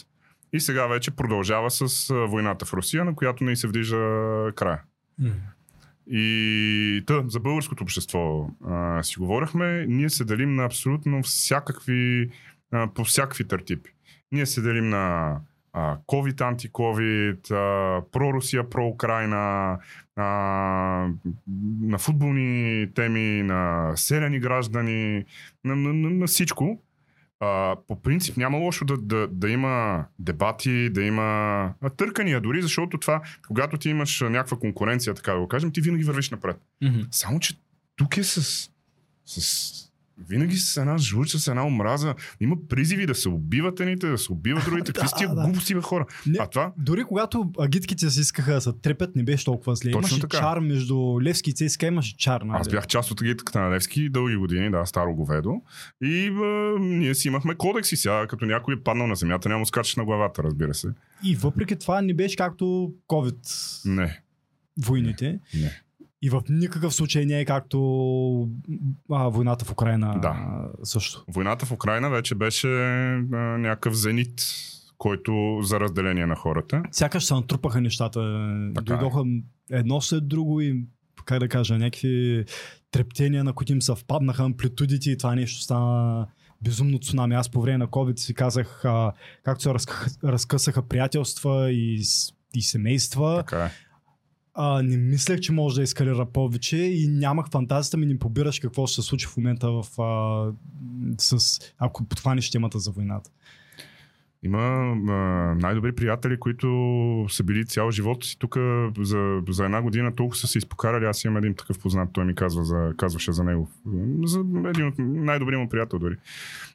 и сега вече продължава с войната в Русия, на която не се вижда края. И та, за българското общество а, си говорихме, ние се делим на абсолютно всякакви, а, по всякакви търтипи. Ние се делим на а, COVID, антиковид, а, про-Русия, про-Украина, а, на футболни теми, на селени граждани, на, на, на, на всичко. А, по принцип няма лошо да, да, да има дебати, да има търкания дори, защото това, когато ти имаш някаква конкуренция, така да го кажем, ти винаги вървиш напред. Само, че тук е с, с винаги с една жлуча, с една омраза. Има призиви да се убиват едните, да се убиват другите. Какви тия да. глупости, бе, хора? Не, А това, Дори когато агитките се искаха да се трепят, не беше толкова зле. Точно имаше така. чар между Левски и ЦСКА, имаше чар. Нали? Аз бях част от агитката на Левски дълги години, да, старо говедо. И а, ние си имахме кодекси сега, като някой е паднал на земята, няма му скачаш на главата, разбира се. И въпреки това не беше както COVID Не, войните. не. И в никакъв случай не е както а, войната в Украина Да. също. Войната в Украина вече беше а, някакъв зенит, който за разделение на хората. Сякаш се натрупаха нещата. Така е. Дойдоха едно след друго и, как да кажа, някакви трептения, на които им съвпаднаха амплитудите и това нещо стана безумно цунами. Аз по време на COVID си казах, а, както се разкъсаха, приятелства и, и семейства, Така е. А, не мислех, че може да ескалира повече и нямах фантазията ми, не побираш какво ще се случи в момента в, а, с, ако подхванеш темата за войната. Има а, най-добри приятели, които са били цял живот си тук за, за една година, толкова са се изпокарали. Аз имам един такъв познат, той ми казва за, казваше за него. За един от най-добрия му приятел дори.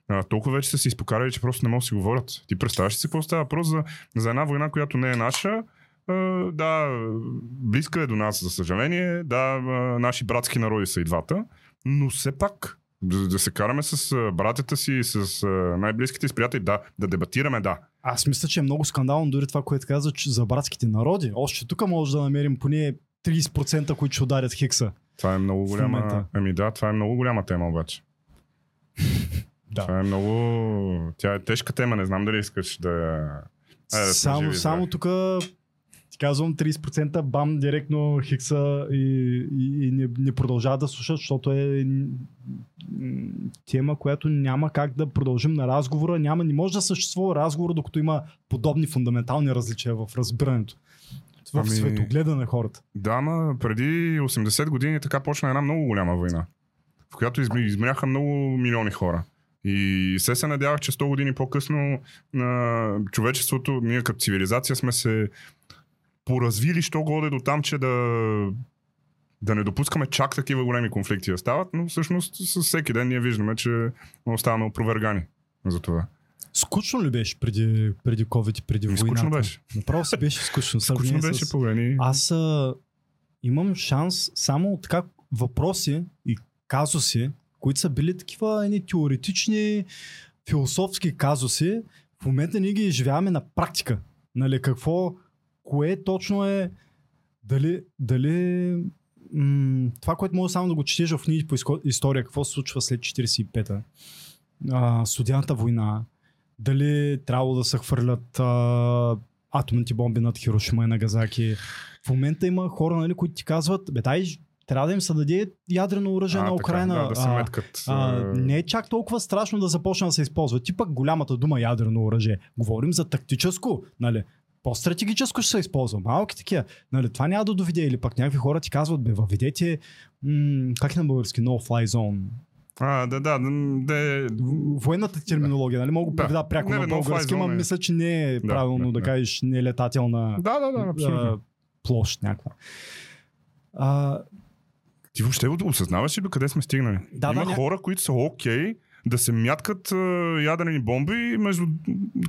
А, толкова вече са се изпокарали, че просто не могат да си говорят. Ти представяш си какво става? Просто за, за една война, която не е наша. А, да, близка е до нас, за съжаление. Да, а, наши братски народи са и двата. Но все пак, да, да се караме с а, братята си, с най-близките си приятели, да, да дебатираме, да. Аз мисля, че е много скандално дори това, което каза че за братските народи. Още тук може да намерим поне 30%, които ще ударят Хикса. Това е много голяма. Ами да, това е много голяма тема обаче. Да. Това е много. Тя е тежка тема, не знам дали искаш да. Айде да само живи, само тук ти казвам 30% бам директно Хикса и, и, и не, не продължават да слушат, защото е тема, която няма как да продължим на разговора. Няма, не може да съществува разговор, докато има подобни фундаментални различия в разбирането. В Ами- светогледа на хората. Да, ма преди 80 години така почна една много голяма война, в която изм- измряха много милиони хора. И се се надявах, че 100 години по-късно на човечеството, ние като цивилизация сме се поразвили, що годе до там, че да, да не допускаме чак такива големи конфликти да стават, но всъщност с всеки ден ние виждаме, че оставаме опровергани за това. Скучно ли беше преди, преди COVID и преди войната? скучно беше. Направо си беше скучно. Скучно беше с- по едни... Аз а, имам шанс само от така въпроси и казуси, които са били такива едни теоретични, философски казуси, в момента ние ги изживяваме на практика. Нали, какво, кое точно е, дали, дали м- това, което може само да го четеш в книги по история, какво се случва след 45-та, а, студената война, дали трябвало да се хвърлят а, атомните бомби над Хирошима и Нагазаки. В момента има хора, нали, които ти казват, бе, дай, трябва да им се даде ядрено оръжие на така, Украина. да, да се меткат. а, а, не е чак толкова страшно да започне да се използва. Ти пък голямата дума ядрено оръжие. Говорим за тактическо, нали? По-стратегическо ще се използва. Малки такива. Нали, това няма да доведе. Или пък някакви хора ти казват, бе, въведете, м- как е на български, no fly zone. А, да, да, да, Военната терминология, нали? Мога Да. да преведа пряко Не, на български, но е. мисля, че не е Да, правилно да, да, да. кажеш нелетателна да, да, да, абсолютно. площ някаква. А, Ти въобще осъзнаваш ли до къде сме стигнали? Да, Има да, ня- хора, които са окей да се мяткат а, ядрени бомби, между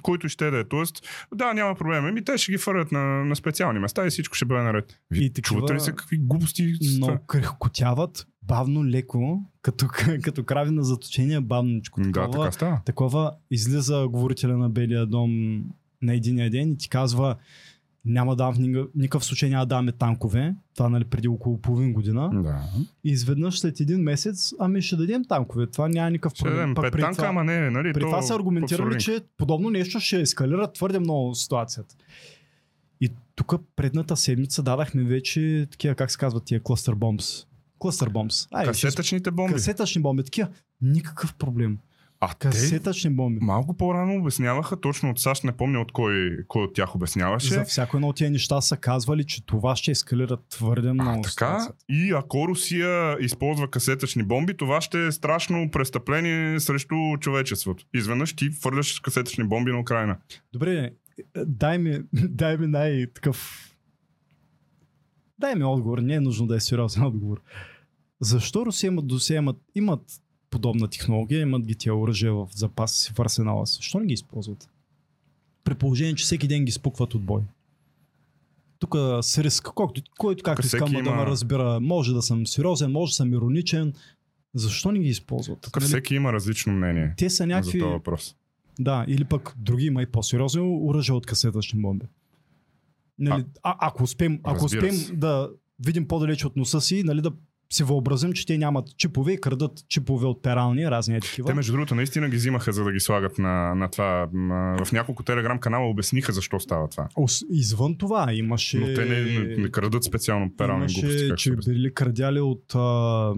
който ще да е. Тоест, да, няма проблем. Ами те ще ги фърят на, на специални места и всичко ще бъде наред. Ви И такива- чувате ли се какви глупости? но крехкотяват бавно, леко, като, като крави на заточение, бавничко. Да, Такова, така става. такова излиза говорителя на Белия дом на единия ден и ти казва няма да дам в никакъв, случай няма да даваме танкове. Това нали преди около половин година. Да. И изведнъж след един месец, ами ще дадем танкове. Това няма никакъв проблем. пет при танка, това- ама не, нали? при то това са аргументирали, по че подобно нещо ще ескалира твърде много ситуацията. И тук предната седмица дадахме вече такива, как се казват тия клъстър бомбс. Клъстър бомбс. Касетъчните бомби. Касетъчни бомби. Такива. Никакъв проблем. А Касетъчни бомби. малко по-рано обясняваха, точно от САЩ, не помня от кой, кой от тях обясняваше. За всяко едно от тия неща са казвали, че това ще ескалира твърде А, много. така. ситуацията. И ако Русия използва касетъчни бомби, това ще е страшно престъпление срещу човечеството. Изведнъж ти фърляш касетъчни бомби на Украина. Добре, дай ми, дай ми най-такъв... Дай ми отговор, не е нужно да е сериозен отговор. Защо Русия имат, имат, имат подобна технология, имат ги тия оръжия в запаса си в арсенала си. Защо не ги използват? При положение, че всеки ден ги спукват от бой. Тук с риск, който, който както всеки искам да има- ме разбира, може да съм сериозен, може да съм ироничен. Защо не ги използват? Тук всеки има различно мнение Те са за някакви... този въпрос. Да, или пък други има и по-сериозни оръжия от касетъчни бомби. Нали, а, ако успеем, ако успеем да видим по-далеч от носа си, нали, да си въобразим, че те нямат чипове и крадат чипове от перални, разни е такива. Те, между другото, наистина ги взимаха, за да ги слагат на, на това. В няколко телеграм канала обясниха защо става това. Ос- Извън това имаше... Но те не, не, не крадат специално перални глупости. Имаше, как че се били крадяли от а,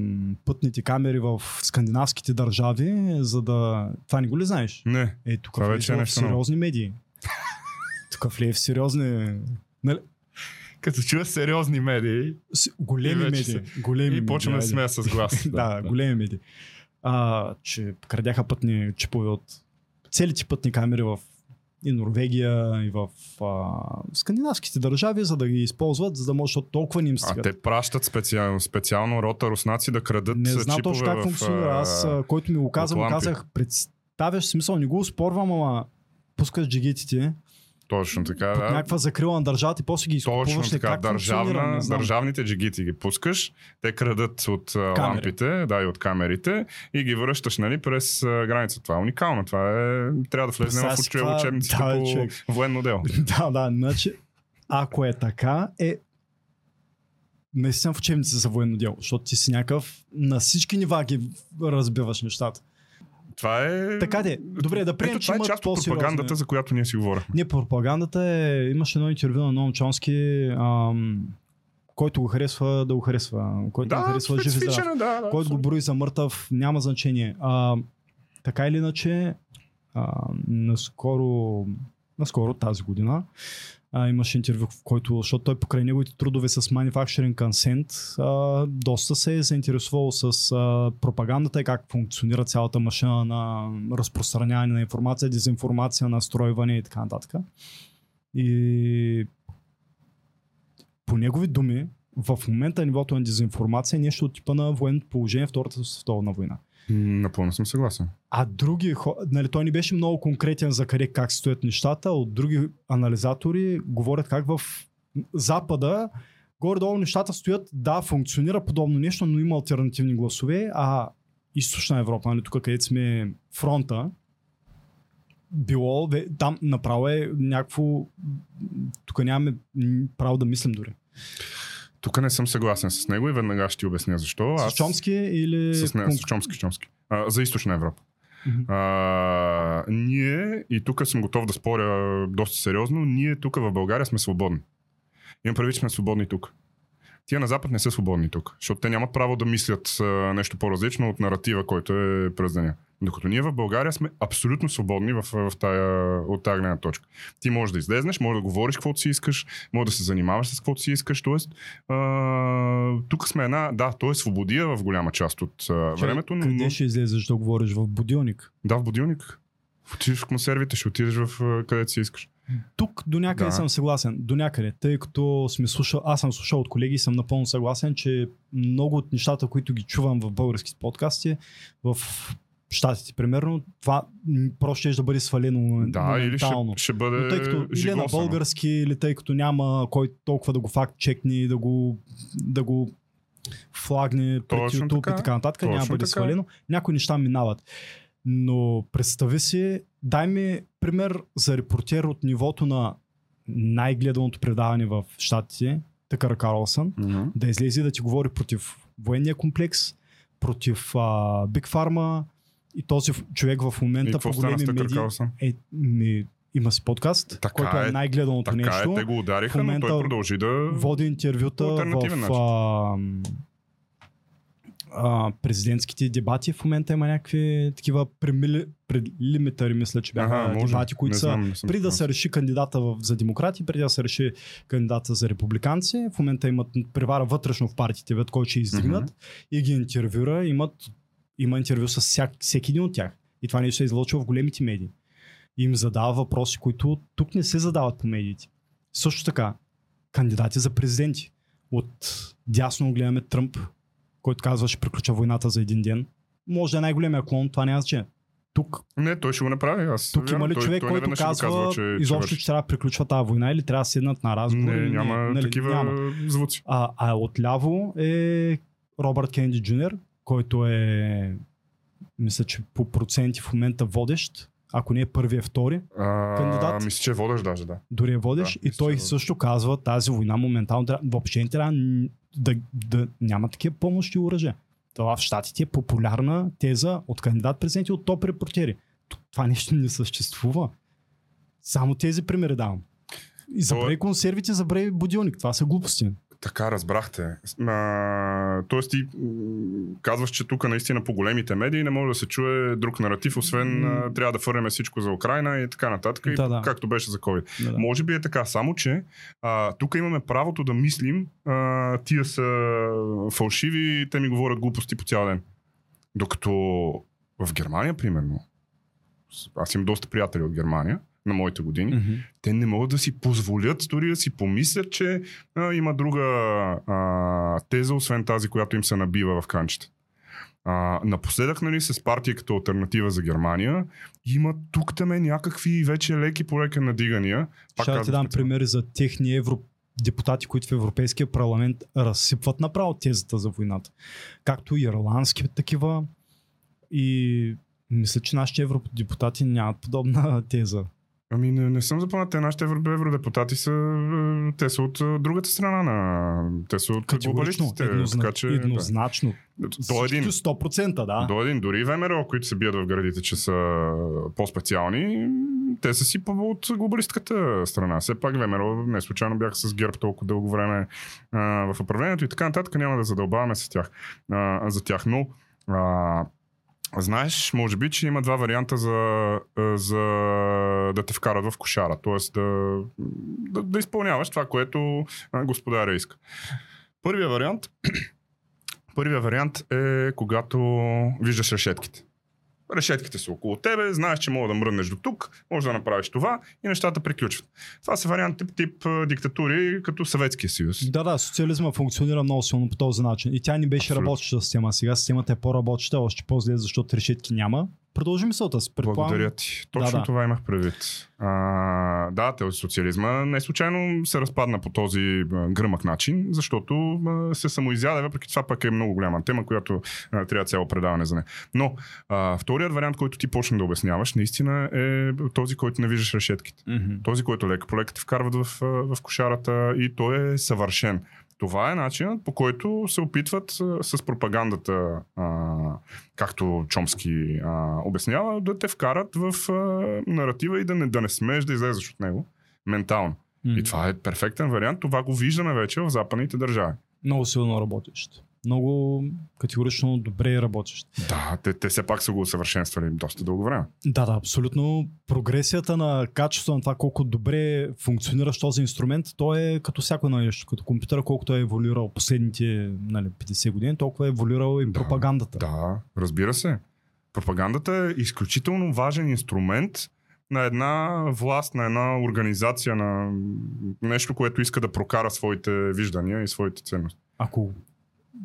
пътните камери в скандинавските държави, за да... Това не го ли знаеш? Не, Е, тук Това вече е в сериозни медии. тук влезе в сериозни... Нали, като чуя сериозни медии с- големи И медии. Големи и почваме да медии, смея с глас. да, големи медии. А, че крадяха пътни чипове от целите пътни камери в и Норвегия, и в а, скандинавските държави, за да ги използват, за да може, защото толкова ни им А стигат. те пращат специално, специално рота руснаци да крадат Не знам точно как функционира. Аз, а, който ми го лампи. казах, представяш смисъл, не го спорвам, ама пускаш джигитите Точно така. под Да. някаква закрила на държавата и после ги Точно изкупуваш. Е, така. как Държавна, не държавните джигити ги пускаш, те крадат от Камери. лампите, да, и от камерите и ги връщаш нали, през граница. Това е уникално. Това е... Трябва да влезе в Представя си уче- това, учебниците да, по човек. военно дело. да, да, значи, ако е така, е наистина в учебници за военно дело, защото ти си някакъв на всички нива ги разбиваш нещата. Това е... Така де, добре, да приемем, Ето, това е част от пропагандата, за която ние си говорихме. Не, пропагандата е... Имаше едно интервю на Ноам Чомски, ам, който го харесва да го харесва, който го Да, харесва жив и здрав. да, да. който го брои за мъртъв, няма значение. А, така или иначе, а, наскоро, наскоро тази година а, имаше интервю, в който, защото той покрай неговите трудове с Manufacturing Consent, а, доста се е заинтересувал с а, пропагандата и как функционира цялата машина на разпространяване на информация, дезинформация, настройване и така нататък. И по негови думи, в момента нивото на дезинформация е нещо от типа на военното положение Втората световна война. Напълно съм съгласен. А други хора, нали, той не беше много конкретен за къде как стоят нещата, от други анализатори говорят как в Запада горе-долу нещата стоят, да, функционира подобно нещо, но има альтернативни гласове, а източна Европа, нали, тук където сме фронта, било, там направо е някакво, тук нямаме право да мислим дори. Тук не съм съгласен с него и веднага ще ти обясня защо. С Чомски или... С, не, с Чомски, Чомски. А, за източна Европа. Мгм. А, ние, и тук съм готов да споря доста сериозно, ние тук в България сме свободни. Имам предвид, че сме свободни тук. Тия на Запад не са свободни тук, защото те нямат право да мислят нещо по-различно от наратива, който е през деня. Докато ние в България сме абсолютно свободни в, в тая, от тази гледна точка. Ти можеш да излезнеш, можеш да говориш каквото си искаш, можеш да се занимаваш с каквото си искаш. Тоест, а, тук сме една, да, то е свободия в голяма част от а, времето, но, Къде ще излезеш да говориш? В будилник? да, в будилник. Отидеш в консервите, ще отидеш в където си искаш. Тук до някъде Да. съм съгласен. До някъде. Тъй като сме слушал, аз съм слушал от колеги и съм напълно съгласен, че много от нещата, които ги чувам в българските подкасти, в Штатите, примерно, това просто ще да бъде свалено Да, или ще, ще бъде Но тъй като или на български, или тъй като няма кой толкова да го факт чекне, да го, да го флагне пред YouTube така. и така нататък, няма да бъде така. свалено. Някои неща минават. Но представи си, дай ми пример за репортер от нивото на най-гледаното предаване в Штатите, Тъкър Карлсън, Мгм. да излезе да ти говори против военния комплекс, против а, Биг Фарма и този човек в момента по големи медии. Е, ми, има си подкаст, Така който е, е, най-гледаното Така нещо. е, те го удариха, в но момента той продължи да... Води интервюта в а, а, президентските дебати. В момента има някакви такива премили, прелимитари, мисля, че бяха Ага, може. дебати, които Не са знам, преди да се реши кандидата в, за демократи, преди да се реши кандидата за републиканци, в момента имат превара вътрешно в партиите, вед кой ще издигнат Мгм. и ги интервюра. Имат, има интервю с всяк, всеки един от тях. И това нещо се е излъчва в големите медии. Им задава въпроси, които тук не се задават по медиите. Също така, кандидати за президенти. От дясно гледаме Тръмп, който казва, ще приключа войната за един ден. може да е най-големия клон, това няма значение. Тук, Не, той ще го направи. Аз тук има ли той, човек, той който казва, казва, че, изобщо, че че трябва да приключва тази война или трябва да седнат на разговор? Не, няма нали, такива няма. звуци. А, а отляво е Робърт Кенди Джуниор, който е, мисля, че по проценти в момента водещ. Ако не е първи, е втори. А, Кандидат? Мисля, че водеш даже, да. Дори е водещ. Да, и мисля, той е също казва, тази война моментално въобще не трябва да, да няма такива помощи и оръжия. Това в Штатите е популярна теза от кандидат президенти от топ репортери. Това нещо не съществува. Само тези примери давам. И забрави консервите, забрави будилник. Това са глупости. Така, разбрахте. А, тоест ти казваш, че тук наистина по големите медии не може да се чуе друг наратив, освен а, трябва да фърнем всичко за Украина и така нататък, и Да, да. както беше за COVID. Да, да. Може би е така, само че а, тук имаме правото да мислим, а, тия са фалшиви, те ми говорят глупости по цял ден. Докато в Германия, примерно, аз имам доста приятели от Германия, на моите години, Мгм. те не могат да си позволят дори да си помислят, че а, има друга а, теза, освен тази, която им се набива в канчета. А, напоследък, нали, с партия като альтернатива за Германия, има тук там някакви вече леки полека надигания. Пак Ще да ти дам специално. примери за техни евродепутати, които в Европейския парламент разсипват направо тезата за войната. Както и ирландски такива. И мисля, че нашите евродепутати нямат подобна теза. Ами не, не съм запознат. Те нашите евро, евродепутати са, е, те са от е, другата страна на... Те са от глобалистите. еднозна, Така, че, еднозначно. да. До един, 100%, да. До един, дори ВМРО, които се бият в градите, че са по-специални, те са си от глобалистката страна. Все пак ВМРО не случайно бяха с ГЕРБ толкова дълго време а, в управлението и така нататък. Няма да задълбаваме с тях, а, за тях. Но а, знаеш, може би, че има два варианта за, а, за да те вкарат в кошара. Тоест да, да, да изпълняваш това, което а, господаря иска. Първия вариант Първия вариант е когато виждаш решетките. Решетките са около тебе, знаеш, че мога да мръднеш до тук, можеш да направиш това и нещата приключват. Това са варианти тип, тип диктатури, като Съветския съюз. Да, да, социализма функционира много силно по този начин. И тя не беше Абсолютно. работеща система. Сега системата е по-работеща, още по-зле, защото решетки няма. Продължи мисълта си. Предполагам, Благодаря ти. Точно Да, да. това имах предвид. А, да, този социализма не случайно се разпадна по този гръмък начин, защото се самоизяде, въпреки това пък е много голяма тема, която а, трябва цяло предаване за нея. Но а, вторият вариант, който ти почна да обясняваш, наистина е този, който не виждаш решетките. Мгм. Този, който лека по лека те вкарват в, в кошарата и той е съвършен. Това е начинът, по който се опитват с пропагандата, а, както Чомски а, обяснява, да те вкарат в а, наратива и да не, да не смееш да излезеш от него ментално. Мгм. И това е перфектен вариант. Това го виждаме вече в западните държави. Много силно работещ. Много категорично добре работещ. Да, те, те все пак са го усъвършенствали доста дълго време. Да, да, абсолютно. Прогресията на качеството на това колко добре функциониращ този инструмент, то е като всяко нещо. Като компютъра, колкото е еволюирал последните нали, 50 години, толкова е еволюирал и Да, пропагандата. Да, разбира се. Пропагандата е изключително важен инструмент на една власт, на една организация, на нещо, което иска да прокара своите виждания и своите ценности. Ако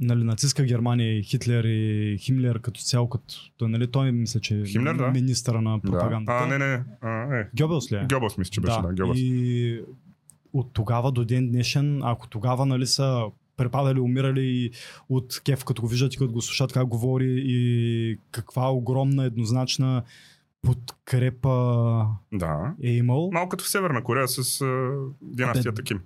нали, нацистска Германия и Хитлер и Химлер като цяло, като той, нали, той мисля, че е Химлер, да. министъра на пропагандата. Да. А, не, не. А, е. Гьобелс ли е? Гьобелс мисля, че беше, да. Гьобелс. и от тогава до ден днешен, ако тогава нали, са препадали, умирали и от кеф, като го виждат и като го слушат как говори и каква огромна еднозначна подкрепа Да. е имал. Малко като в Северна Корея с а, династията Ким.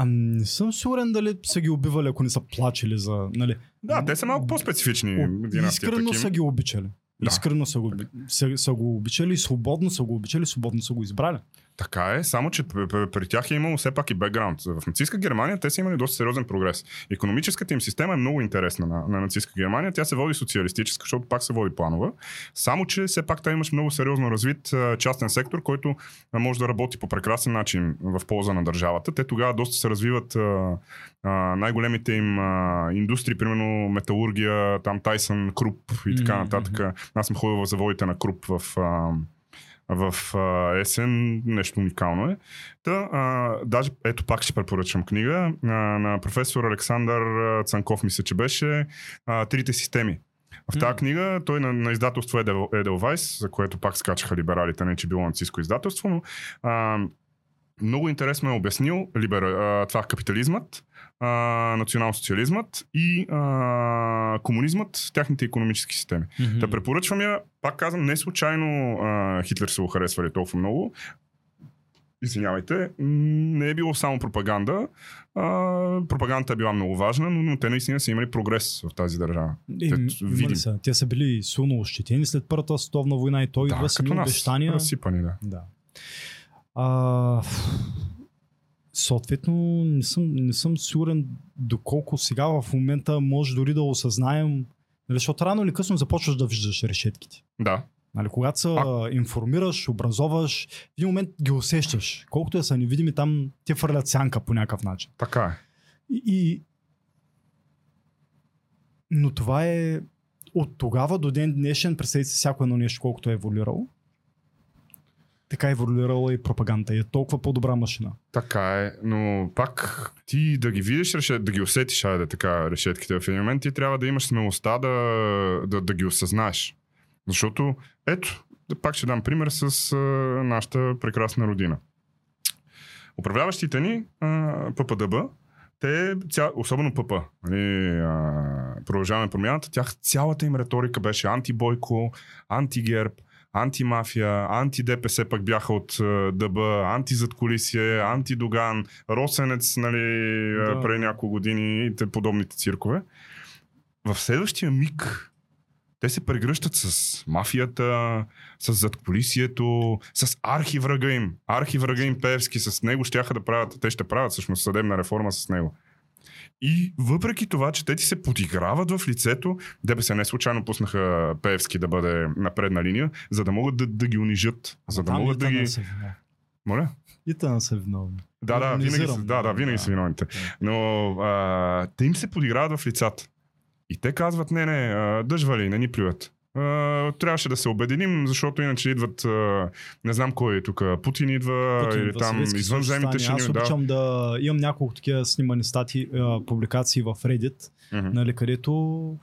А не съм сигурен дали са ги убивали, ако не са плачели за... Нали, Да, те са малко по-специфични Искрено са ги обичали. Да. Искрено са го, са, са го обичали, свободно са го обичали, свободно са го избрали. Така е, само че при тях е имало все пак и бекграунд. В нацистска Германия те са имали доста сериозен прогрес. Економическата им система е много интересна на, на нацистска Германия. Тя се води социалистическа, защото пак се води планова. Само, че все пак там имаш много сериозно развит частен сектор, който може да работи по прекрасен начин в полза на държавата. Те тогава доста се развиват а, а, най-големите им а, индустрии, примерно металургия, там Тайсън, Круп и така нататък. Аз съм ходил в заводите на Круп в... А, в а, есен. Нещо уникално е. Та, а, даже, ето пак ще препоръчам книга а, на професор Александър Цанков, мисля, че беше а, Трите системи. В тази книга той на, на издателство Едел, Edelweiss, за което пак скачаха либералите, не че било нацистско издателство, но а, много интересно е обяснил либер, а, това капитализмът, а, национал-социализмът и а, комунизмът, тяхните економически системи. Мгм. Да препоръчвам я, пак казвам, не случайно а, Хитлер се го харесвали толкова много. Извинявайте, не е било само пропаганда. А, пропагандата е била много важна, но, но те наистина са имали прогрес в тази държава. Е, Те- видим. са. Те са били силно ощетени след Първата световна война и той идва с обещания. разсипани, да. Да. А, съответно, не съм, не съм сигурен доколко сега в момента може дори да осъзнаем, нали, защото рано или късно започваш да виждаш решетките. Да, Нали, когато се информираш, образоваш, в един момент ги усещаш. Колкото да са невидими, там те фърлят сянка по някакъв начин. така е. И, и... Но това е от тогава до ден днешен, представете си всяко едно нещо, колкото е еволюирало. Така е еволюирала и пропаганда. И е толкова по-добра машина. Така е, но пак ти да ги видиш, да ги усетиш, айде така, решетките в един момент, ти трябва да имаш смелостта да, да, да ги осъзнаеш. Защото, ето, пак ще дам пример с а, нашата прекрасна родина. Управляващите ни, а, ППДБ, те, ця, особено ПП, нали, а, продължаваме промяната, тях цялата им риторика беше антибойко, антигерб, антимафия, анти-ДПС пък бяха от а, ДБ, антизадколисие, антидоган, Росенец, нали, Да. да. преди няколко години и те подобните циркове. В следващия миг те се прегръщат с мафията, с задколисието, с архиврага им. Архиврага им Певски, с него щяха да правят, те ще правят всъщност съдебна реформа с него. И въпреки това, че те ти се подиграват в лицето, ДПС не случайно пуснаха Певски да бъде на предна линия, за да могат да, да ги унижат. За да Там могат да ги... виновни. Моля? И тъна са виновни. Да, да, винаги, са, да, да, да, винаги да. са виновните. Но а, те им се подиграват в лицата. И те казват, не, не, дъжвали, не ни плюят. Трябваше да се обединим, защото иначе идват, не знам кой е тук, Путин идва, Путин или там извънземните ще ни Аз да. обичам да имам няколко такива снимани стати, публикации в Reddit, Мгм. нали, където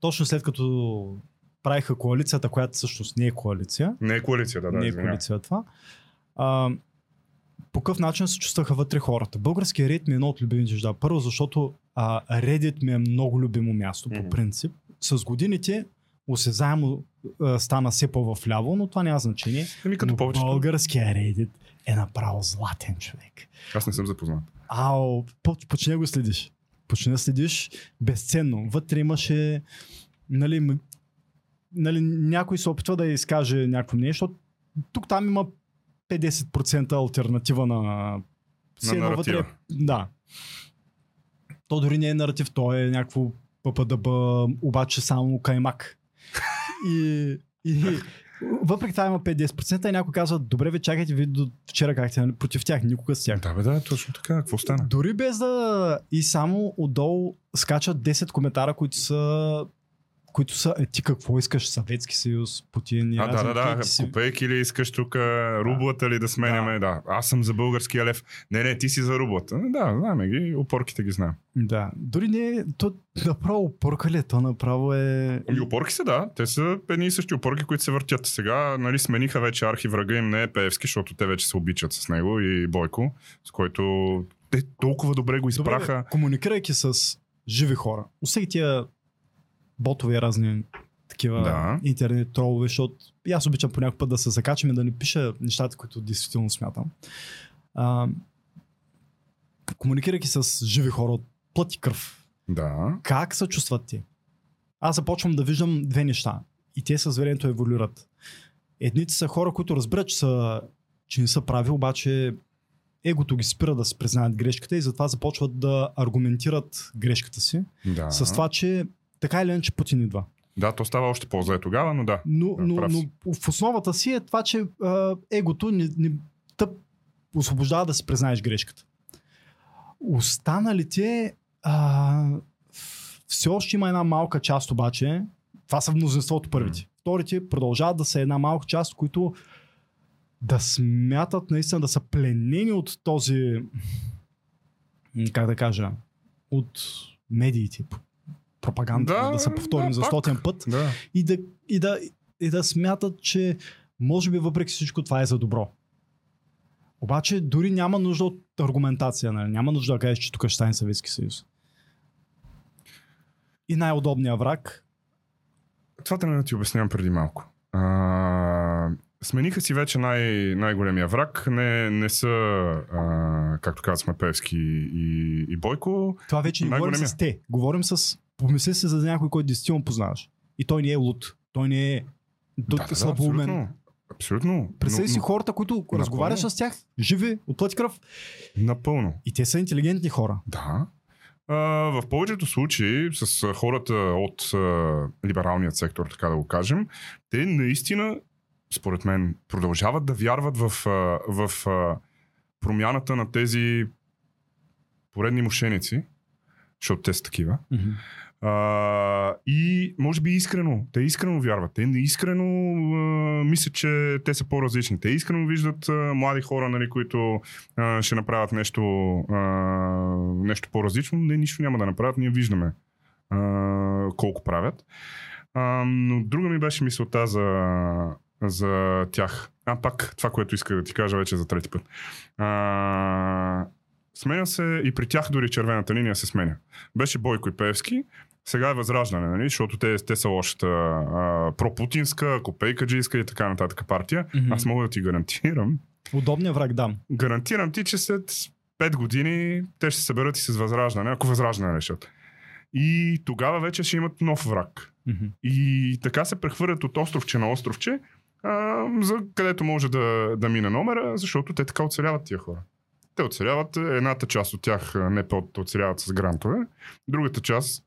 точно след като правиха коалицията, която всъщност не е коалиция, Не е коалиция, да, да, не е извинявай. коалиция това, а, по какъв начин се чувстваха вътре хората. Българския Reddit ми е едно от любимите неща. Първо, защото а, Reddit ми е много любимо място по принцип. С годините осезаемо а, стана все по-вляво, но това няма значение. Еми като Но повечето. Българския Reddit е направо златен човек. Аз не съм запознат. Ао, по- почни да го следиш. Почни да следиш безценно. Вътре имаше, нали, м- нали, някой се опитва да изкаже някакво защото тук там има 50% альтернатива на... наратива. вътре- Да. То дори не е наратив, то е някакво ППДБ, обаче само каймак. И, и въпреки това има 50% и някой казва, добре ви чакайте, ви до вчера как нали, против тях, никога с тях. Да, бе, да, точно така. Какво стана? Дори без да и само отдолу скачат 10 коментара, които са които са, е, ти какво искаш, Съветски съюз, Путин, и А, да, да, да. ти си- Копейки ли искаш тук, рублата ли да сменяме? Да. Аз съм за българския лев. Не, не, ти си за рублата. Да, знаем ги, опорките ги знаем. Да, дори не, то направо порка ли, е? то направо е... Ами опорки са, да. Те са едни и същи опорки, които се въртят. Сега, нали, смениха вече архиврага им не е Пеевски, защото те вече се обичат с него и Бойко, с който те толкова добре го изпраха. Добре, комуникирайки с живи хора, усети тия ботове разни такива Да. интернет тролове, защото и аз обичам по някакъв път да се закачам и да не пиша нещата, които действително смятам. А, комуникирайки с живи хора от плът и кръв, Да. как се чувстват ти? Аз започвам да виждам две неща и те с времето еволюират. Едните са хора, които разбират, че, са, че не са прави, обаче егото ги спира да се признаят грешката и затова започват да аргументират грешката си да. с това, че така или иначе Путин идва. Да, то става още по-зле тогава, но да. Но, Да, но, но в основата си е това, че а, егото не, не тъп освобождава да си признаеш грешката. Останалите а, все още има една малка част обаче, това са мнозинството първите. Вторите продължават да са една малка част, които да смятат наистина да са пленени от този, как да кажа, от медиите. Пропаганда, да, да се повторим да, за стотен път Да. и да, и, да, и да смятат, че може би въпреки всичко това е за добро. Обаче дори няма нужда от аргументация, нали? няма нужда да кажеш, че тук ще стане Съветски съюз. И най-удобният враг Това трябва да ти обяснявам преди малко. А, смениха си вече най- най-големия враг. Не, не са, а, както казахме, Певски и, и Бойко. Това вече не говорим с те. Говорим с... Помисли се за някой, който действително познаваш. И той не е луд. Той не е Да, да, да, слабоумен. абсолютно. Абсолютно. Представи си хората, които Напълно. разговаряш с тях, живи, от плът кръв. Напълно. И те са интелигентни хора. Да. А, в повечето случаи с хората от а, либералният сектор, така да го кажем, те наистина, според мен, продължават да вярват в, а, в а, промяната на тези поредни мошеници, защото те са такива. А, и може би искрено, те искрено вярват. Те неискрено а, мислят, че те са по-различни. Те искрено виждат а, млади хора, нали, които а, ще направят нещо, а, нещо по-различно. Не, нищо няма да направят. Ние виждаме а, колко правят. А, но друга ми беше мисълта за, за тях. А, пак това, което исках да ти кажа вече за трети път. А, сменя се и при тях дори червената линия се сменя. Беше Бойко и Певски, сега е възраждане, нали? защото те, те са лошата а, пропутинска, копейкаджийска и така нататък партия. Мгм. Аз мога да ти гарантирам, Удобният враг дам. гарантирам ти, че след 5 години те ще се съберат и с възраждане, ако възраждане решат. И тогава вече ще имат нов враг. И така се прехвърлят от островче на островче, а, за където може да, да мине номера, защото те така оцеляват тия хора. Те оцеляват, едната част от тях не оцеляват с грантове, другата част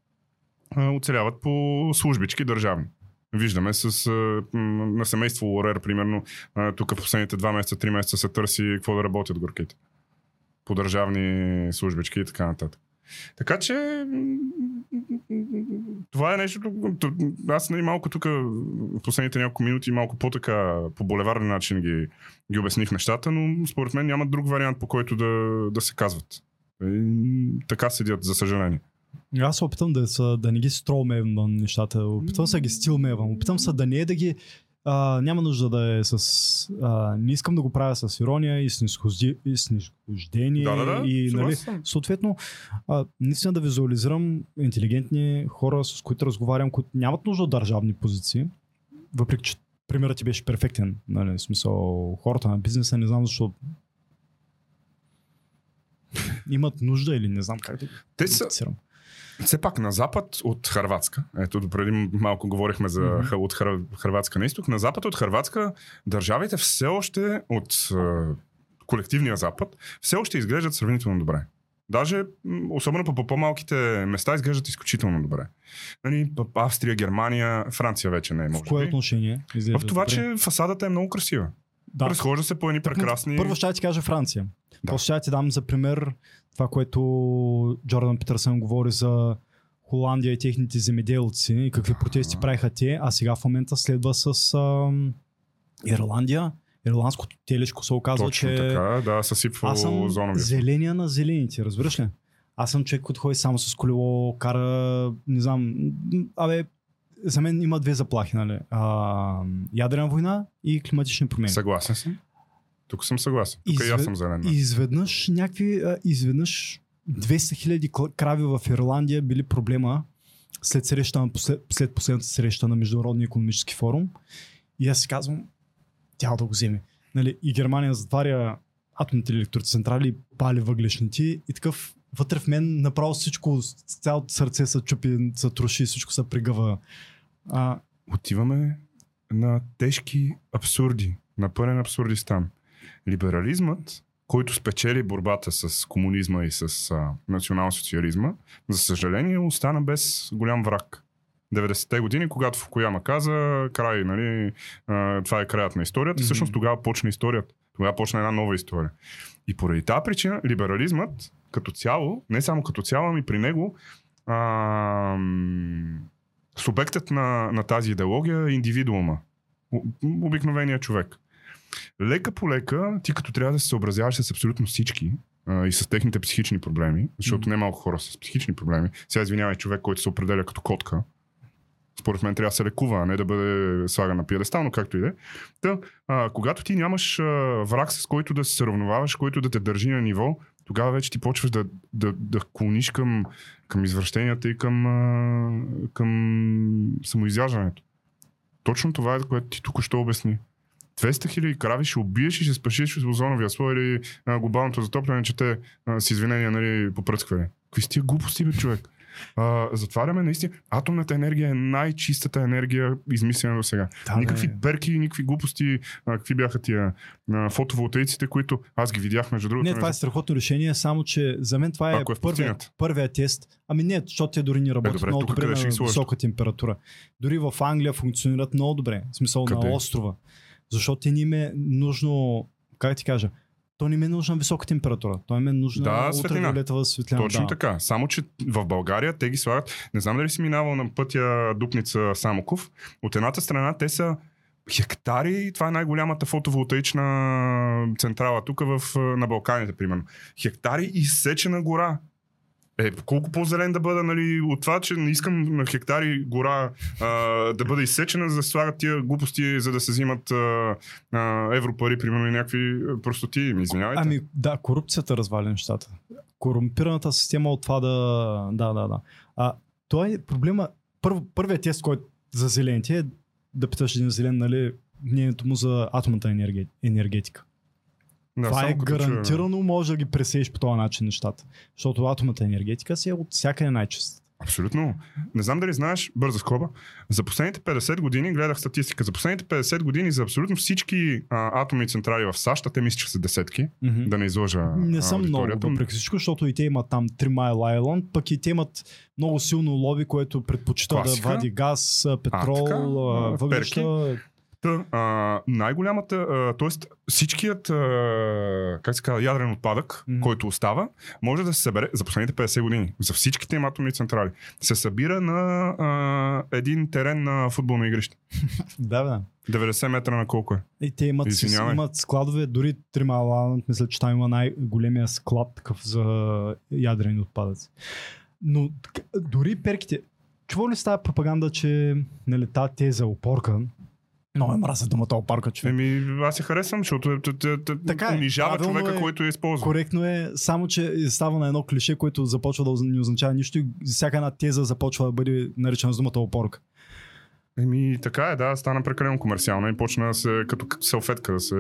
оцеляват по службички държавни. Виждаме с, на семейство Лорер, примерно, тук в последните два месеца, три месеца се търси какво да работят горките. По държавни службички и така нататък. Така че това е нещо. Аз нали, малко тук в последните няколко минути малко по-така по булеварен начин ги, ги обясних нещата, но според мен няма друг вариант по който да, да се казват. И, така седят, за съжаление. Аз се опитвам да, са, да не ги стромевам нещата. Опитвам се да ги стилмевам. Опитвам се да не е да ги... А, няма нужда да е с... А, не искам да го правя с ирония и снисхождение. Да, да, да. И, нали, съответно, а, наистина да визуализирам интелигентни хора, с които разговарям, които нямат нужда от държавни позиции. Въпреки, че примерът ти беше перфектен. Нали, в смисъл, хората на бизнеса, не знам защо имат нужда или не знам как да Те са. Все пак на запад от Харватска, ето допреди малко говорихме за mm-hmm. от Хар, Харватска на изток, на запад от Харватска държавите все още от е, колективния запад все още изглеждат сравнително добре. Даже, особено по по- по-малките места, изглеждат изключително добре. Нали, Австрия, Германия, Франция вече не е, може В кое би. отношение? В това, добре? че фасадата е много красива. Да. Разхожда се по едни прекрасни... Първо ще ти кажа Франция. Да. После ще ти дам за пример това, което Джордан Питърсън говори за Холандия и техните земеделци и какви протести правиха те, а сега в момента следва с ам, Ирландия. Ирландското телешко се оказва, Точно че така, да, съсипва аз съм озоновия. зеления на зелените, разбираш ли? Аз съм човек, който ходи само с колело, кара, не знам, абе, за мен има две заплахи, нали? А, ядрена война и климатични промени. Съгласен съм. Тук съм съгласен. Тук и Извед- аз съм зелен. И изведнъж някакви, а, изведнъж 200 хиляди крави в Ирландия били проблема след, среща, на послед, след последната среща на Международния економически форум. И аз си казвам, тя да го вземе. Нали, и Германия затваря атомните електроцентрали и пали въглешните и такъв вътре в мен направо всичко, цялото сърце се чупи, се троши, всичко се пригъва. А, отиваме на тежки абсурди, на пълен абсурдистан. Либерализмът, който спечели борбата с комунизма и с а, национал-социализма, за съжаление остана без голям враг. 90-те години, когато Фукуяма каза, край, нали, а, това е краят на историята, Мгм. всъщност тогава почна историята. Тогава почна една нова история. И поради тази причина, либерализмът като цяло, не само като цяло, ами при него, а, субектът на, на тази идеология е индивидуума. Обикновеният човек. Лека по лека, ти като трябва да се съобразяваш с абсолютно всички, и с техните психични проблеми, защото Мгм. не малко хора с психични проблеми. Сега извинявай човек, който се определя като котка. Според мен трябва да се лекува, а не да бъде слаган на пиедестал, но както и да е. Та, а, когато ти нямаш а, враг, с който да се сравноваваш, който да те държи на ниво, тогава вече ти почваш да, да, да клониш към, към извращенията и към, към самоизяждането. Точно това е, което ти тук ще обясни. 200 хиляди крави ще убиеш и ще спашиш от озоновия слой или а, глобалното затопляне, че те а, с извинения нали, попръсквали. Какви сте глупости, бе, човек? А, затваряме наистина. Атомната енергия е най-чистата енергия, измислена до сега. Да, никакви не. перки, никакви глупости. А, какви бяха тия а, фотоволтаиците, които аз ги видях между другото. Не, това е страхотно решение, само че за мен това е, Ако е първият, първият тест. Ами не, защото те дори не работят добре, много добре на висока температура. Дори в Англия функционират много добре, в смисъл Къде? на острова. Защото им е нужно, как ти кажа, то не им е нужна висока температура. То им е нужна Да, ултравиолетова светлина. Точно да. така. Само, че в България те ги слагат. Не знам дали си минавал на пътя Дупница Самоков. От едната страна те са хектари. Това е най-голямата фотоволтаична централа тук в, на Балканите, примерно. Хектари изсечена гора. Е, колко по-зелен да бъда, нали, от това, че не искам на хектари гора а, да бъде изсечена, за да слагат тия глупости, за да се взимат а, а, европари, примерно, и някакви простоти. Ми Извинявайте. Ами да, корупцията разваля нещата. Корумпираната система от това да... Да, да, да. А, това е проблема. Първ, първият тест, който за зелените е да питаш един зелен, нали, мнението му за атомната енергетика. Да, това е гарантирано, може да ги пресееш по този начин нещата. Защото атомната енергетика си е от всякъде най-чиста. Абсолютно. Не знам дали знаеш, бърза скоба, за последните 50 години, гледах статистика, за последните 50 години за абсолютно всички а, атомни централи в САЩ, а те мисля, че са десетки, Mm-hmm. да не излъжа Не съм много, въпреки всичко, защото и те имат там 3 Mile Island, пък и те имат много силно лоби, което предпочита Класика. да вади газ, петрол, въглища. Та, а, най-голямата, а, т.е. всичкият, а, как се казва, ядрен отпадък, Мгм. който остава, може да се събере за последните 50 години, за всичките им атомни централи, се събира на а, един терен на футболно игрище. Да, да. 90 метра на колко е? И те имат, Извинявай. имат складове, дори Трималанд, мисля, че там има най-големия склад такъв за ядрени отпадъци. Но дори перките, чува ли става пропаганда, че нали, тази теза опорка, много е мразя думата опорка, човек. Еми, аз се харесвам, защото е- Така е, унижава човека, е. който я използва. Коректно е, само че става на едно клише, което започва да не означава нищо и всяка една теза започва да бъде наричана с думата опорка. Еми, така е, да, стана прекалено комерциално и почна да се, като салфетка да се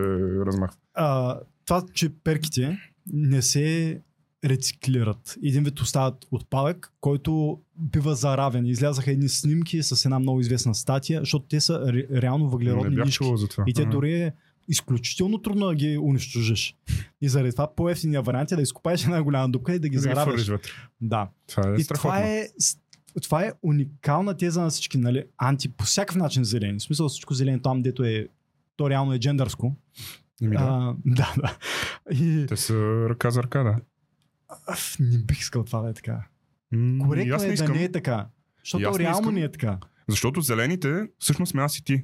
размахва. а, това, че перките не се рециклират. Един вид остават отпадък, който бива заравен. Излязаха едни снимки с една много известна статия, защото те са ре, реално въглеродни нишки. И те дори е изключително трудно да ги унищожиш. И заради това по-ефтиния вариант е да изкопаеш една голяма дупка и да ги Да вътре. Да. Това е И страхотно. това е, това е уникална теза на всички, нали? Анти по всякакъв начин зелени. В смисъл всичко зелено там, дето е то реално е джендърско. Еми, да. А, да, да. И Те са ръка за ръка, да. Аф, не бих искал това да е така. М, Коректно аз е не да не е така. Защото аз не реално искам. не е така. Защото зелените всъщност сме аз и ти.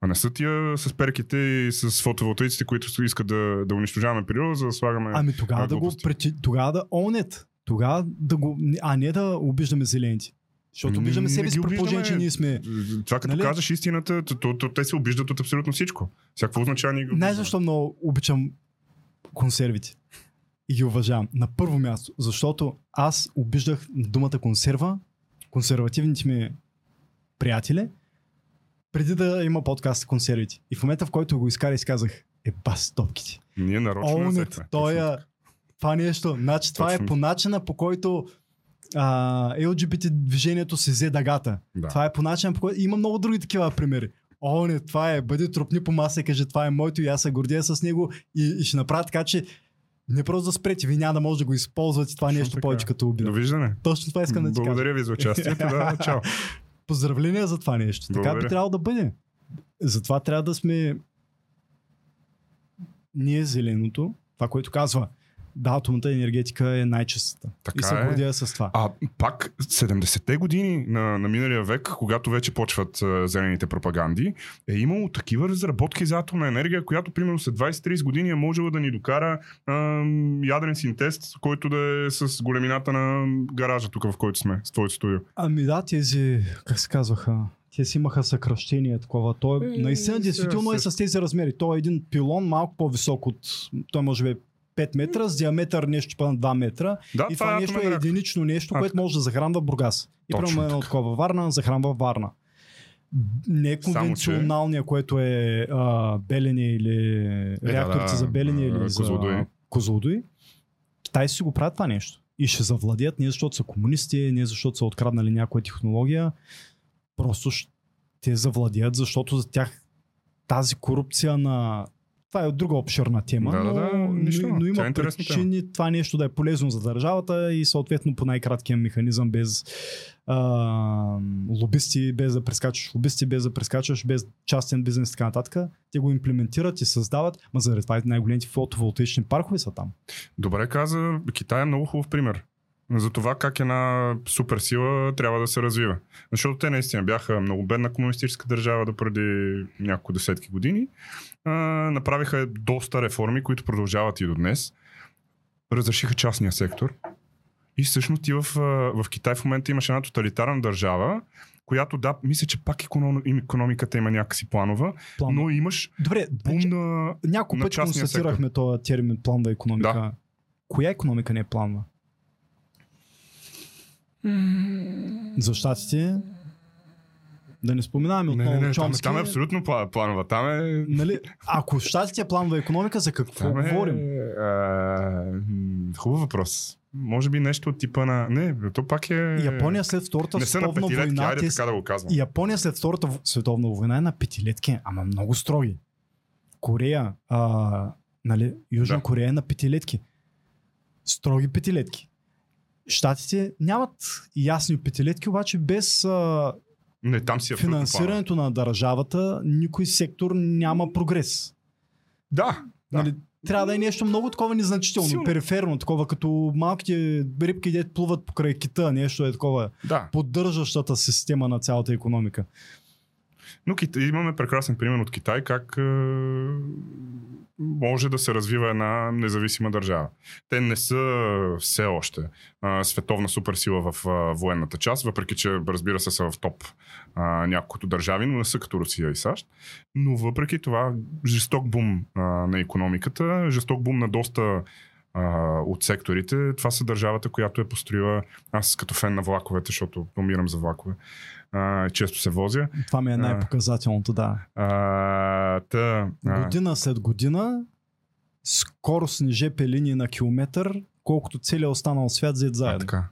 А не са тия с перките и с фотоволтаиците, които искат да, да унищожаваме природа, за да слагаме... Ами тогава да го тогава да онет. Тогава да го... А не да обиждаме зелените. Защото Ами, обиждаме не себе си при положение, че ние сме... Това като Нали? казваш истината, то, то, то, те се обиждат от абсолютно всичко. Всяко означава Знаеш обиждаме. защо много обичам консервите? И ги уважавам. На първо място, защото аз обиждах думата консерва, консервативните ми приятели, преди да има подкаст за консервите. И в момента, в който го изкара, изказах, е бас топките. Ние нарочно не Олнет, взехме. е това нещо. Значи това Точно. е по начина, по който а, LGBT движението се взе дъгата. Да. Това е по начина, по който... Има много други такива примери. О, не, това е, бъди тропни по маса и кажи, това е моето и аз се гордея с него и, и ще направя така, че не просто да спрете, вие няма да може да го използвате това Точно нещо така. повече като обида. Довиждане. Точно това искам да ти кажа. Благодаря ви за участието. Да, чао. Поздравления за това нещо. Така Благодаря. би трябвало да бъде. Затова трябва да сме ние зеленото, това, което казва Да, атомната енергетика е най-чистата. Така и се е. гордея с това. А пак 70-те години на, на миналия век, когато вече почват а, зелените пропаганди, е имало такива разработки за атомна енергия, която примерно след 20-30 години е можела да ни докара а, ядрен синтест, който да е с големината на гаража тук, в който сме, с твоето студио. Ами да, тези, как се казваха, те си имаха съкръщение такова. Той Е, наистина действително е с тези размери. Той е един пилон малко по-висок от... Той може би е 5 метра, с диаметър нещо по на 2 метра. Да, и това, е нещо е единично нещо, което може да захранва Бургас. И примерно едно такова Варна, захранва Варна. Не Само, че- конвенционалния, което е а, Белене или реакторите да, за Белене или за Козлодуй. Козлодуй. Китай си го правят това нещо. И ще завладеят не защото са комунисти, не защото са откраднали някоя технология. Просто ще завладеят, защото за тях тази корупция на... Това е друга обширна тема, Да, да, но, да, нищо, но, но тя е има интересна тема. причини това нещо да е полезно за държавата и съответно по най-краткия механизъм без а, лобисти, без да прескачаш лобисти, без да прескачаш, без частен бизнес и така нататък. Те го имплементират и създават, ма заради това най-големите фотоволтаични паркове са там. Добре каза, Китай е много хубав пример за това как една суперсила трябва да се развива. Защото те наистина бяха много бедна комунистическа държава до преди няколко десетки години. А, направиха доста реформи, които продължават и до днес. Разрешиха частния сектор. И всъщност и в, в Китай в момента имаш една тоталитарна държава, която да, мисля, че пак економиката има някакси планова, План. но имаш Добре, бум вече на... няколко пъти констатирахме този термин планва економика. Да. Коя економика не е планва? За щатите да не споменаваме Не, отново не, не, там, Чомски. там е абсолютно пла- планова. Там е Нали, ако щатите е планва економика, за какво Там е, говорим? А, хубав въпрос. Може би нещо от типа на... Не, то пак е... Япония след Втората Не са на световна война, айде те така да го казвам. Япония след Втората световна война е на петилетки, ама много строги. Корея, а, нали, Южна Да. Корея е на петилетки. Строги петилетки. Штатите нямат ясни петилетки, обаче без а, Не, там си е финансирането на държавата никой сектор няма прогрес. Да, да. Нали, трябва да е нещо много такова незначително, Силно. периферно, такова като малките рибки, дето плуват покрай кита, нещо е такова да. поддържащата система на цялата економика. Но имаме прекрасен пример от Китай, как е, може да се развива една независима държава. Те не са все още а, световна суперсила в а, военната част, въпреки че, разбира се, са в топ а, няколкото държави, но не са като Русия и САЩ. Но въпреки това, жесток бум а, на економиката, жесток бум на доста а, от секторите. Това са държавата, която е построила, аз като фен на влаковете, защото умирам за влакове, а, често се возя. Това ми е А. най-показателното, да. А, та, а, Година след година, скоростни ЖП линии на километър, колкото целият останал свят зад а, заедно. така.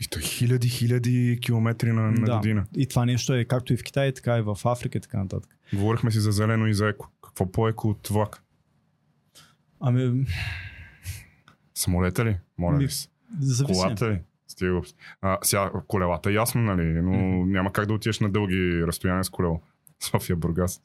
И то хиляди, хиляди километри на, на Да. година. И това нещо е както и в Китай, така и в Африка и така нататък. Говорихме си за зелено и за еко. Какво по-еко от влак? Ами, Самолета ли? Моля Ми, ви се. зависи. Колата ли? Стига глупост. А, сега, колелата ясно, нали? Но няма как да отидеш на дълги разстояния с колело. София, Бургас.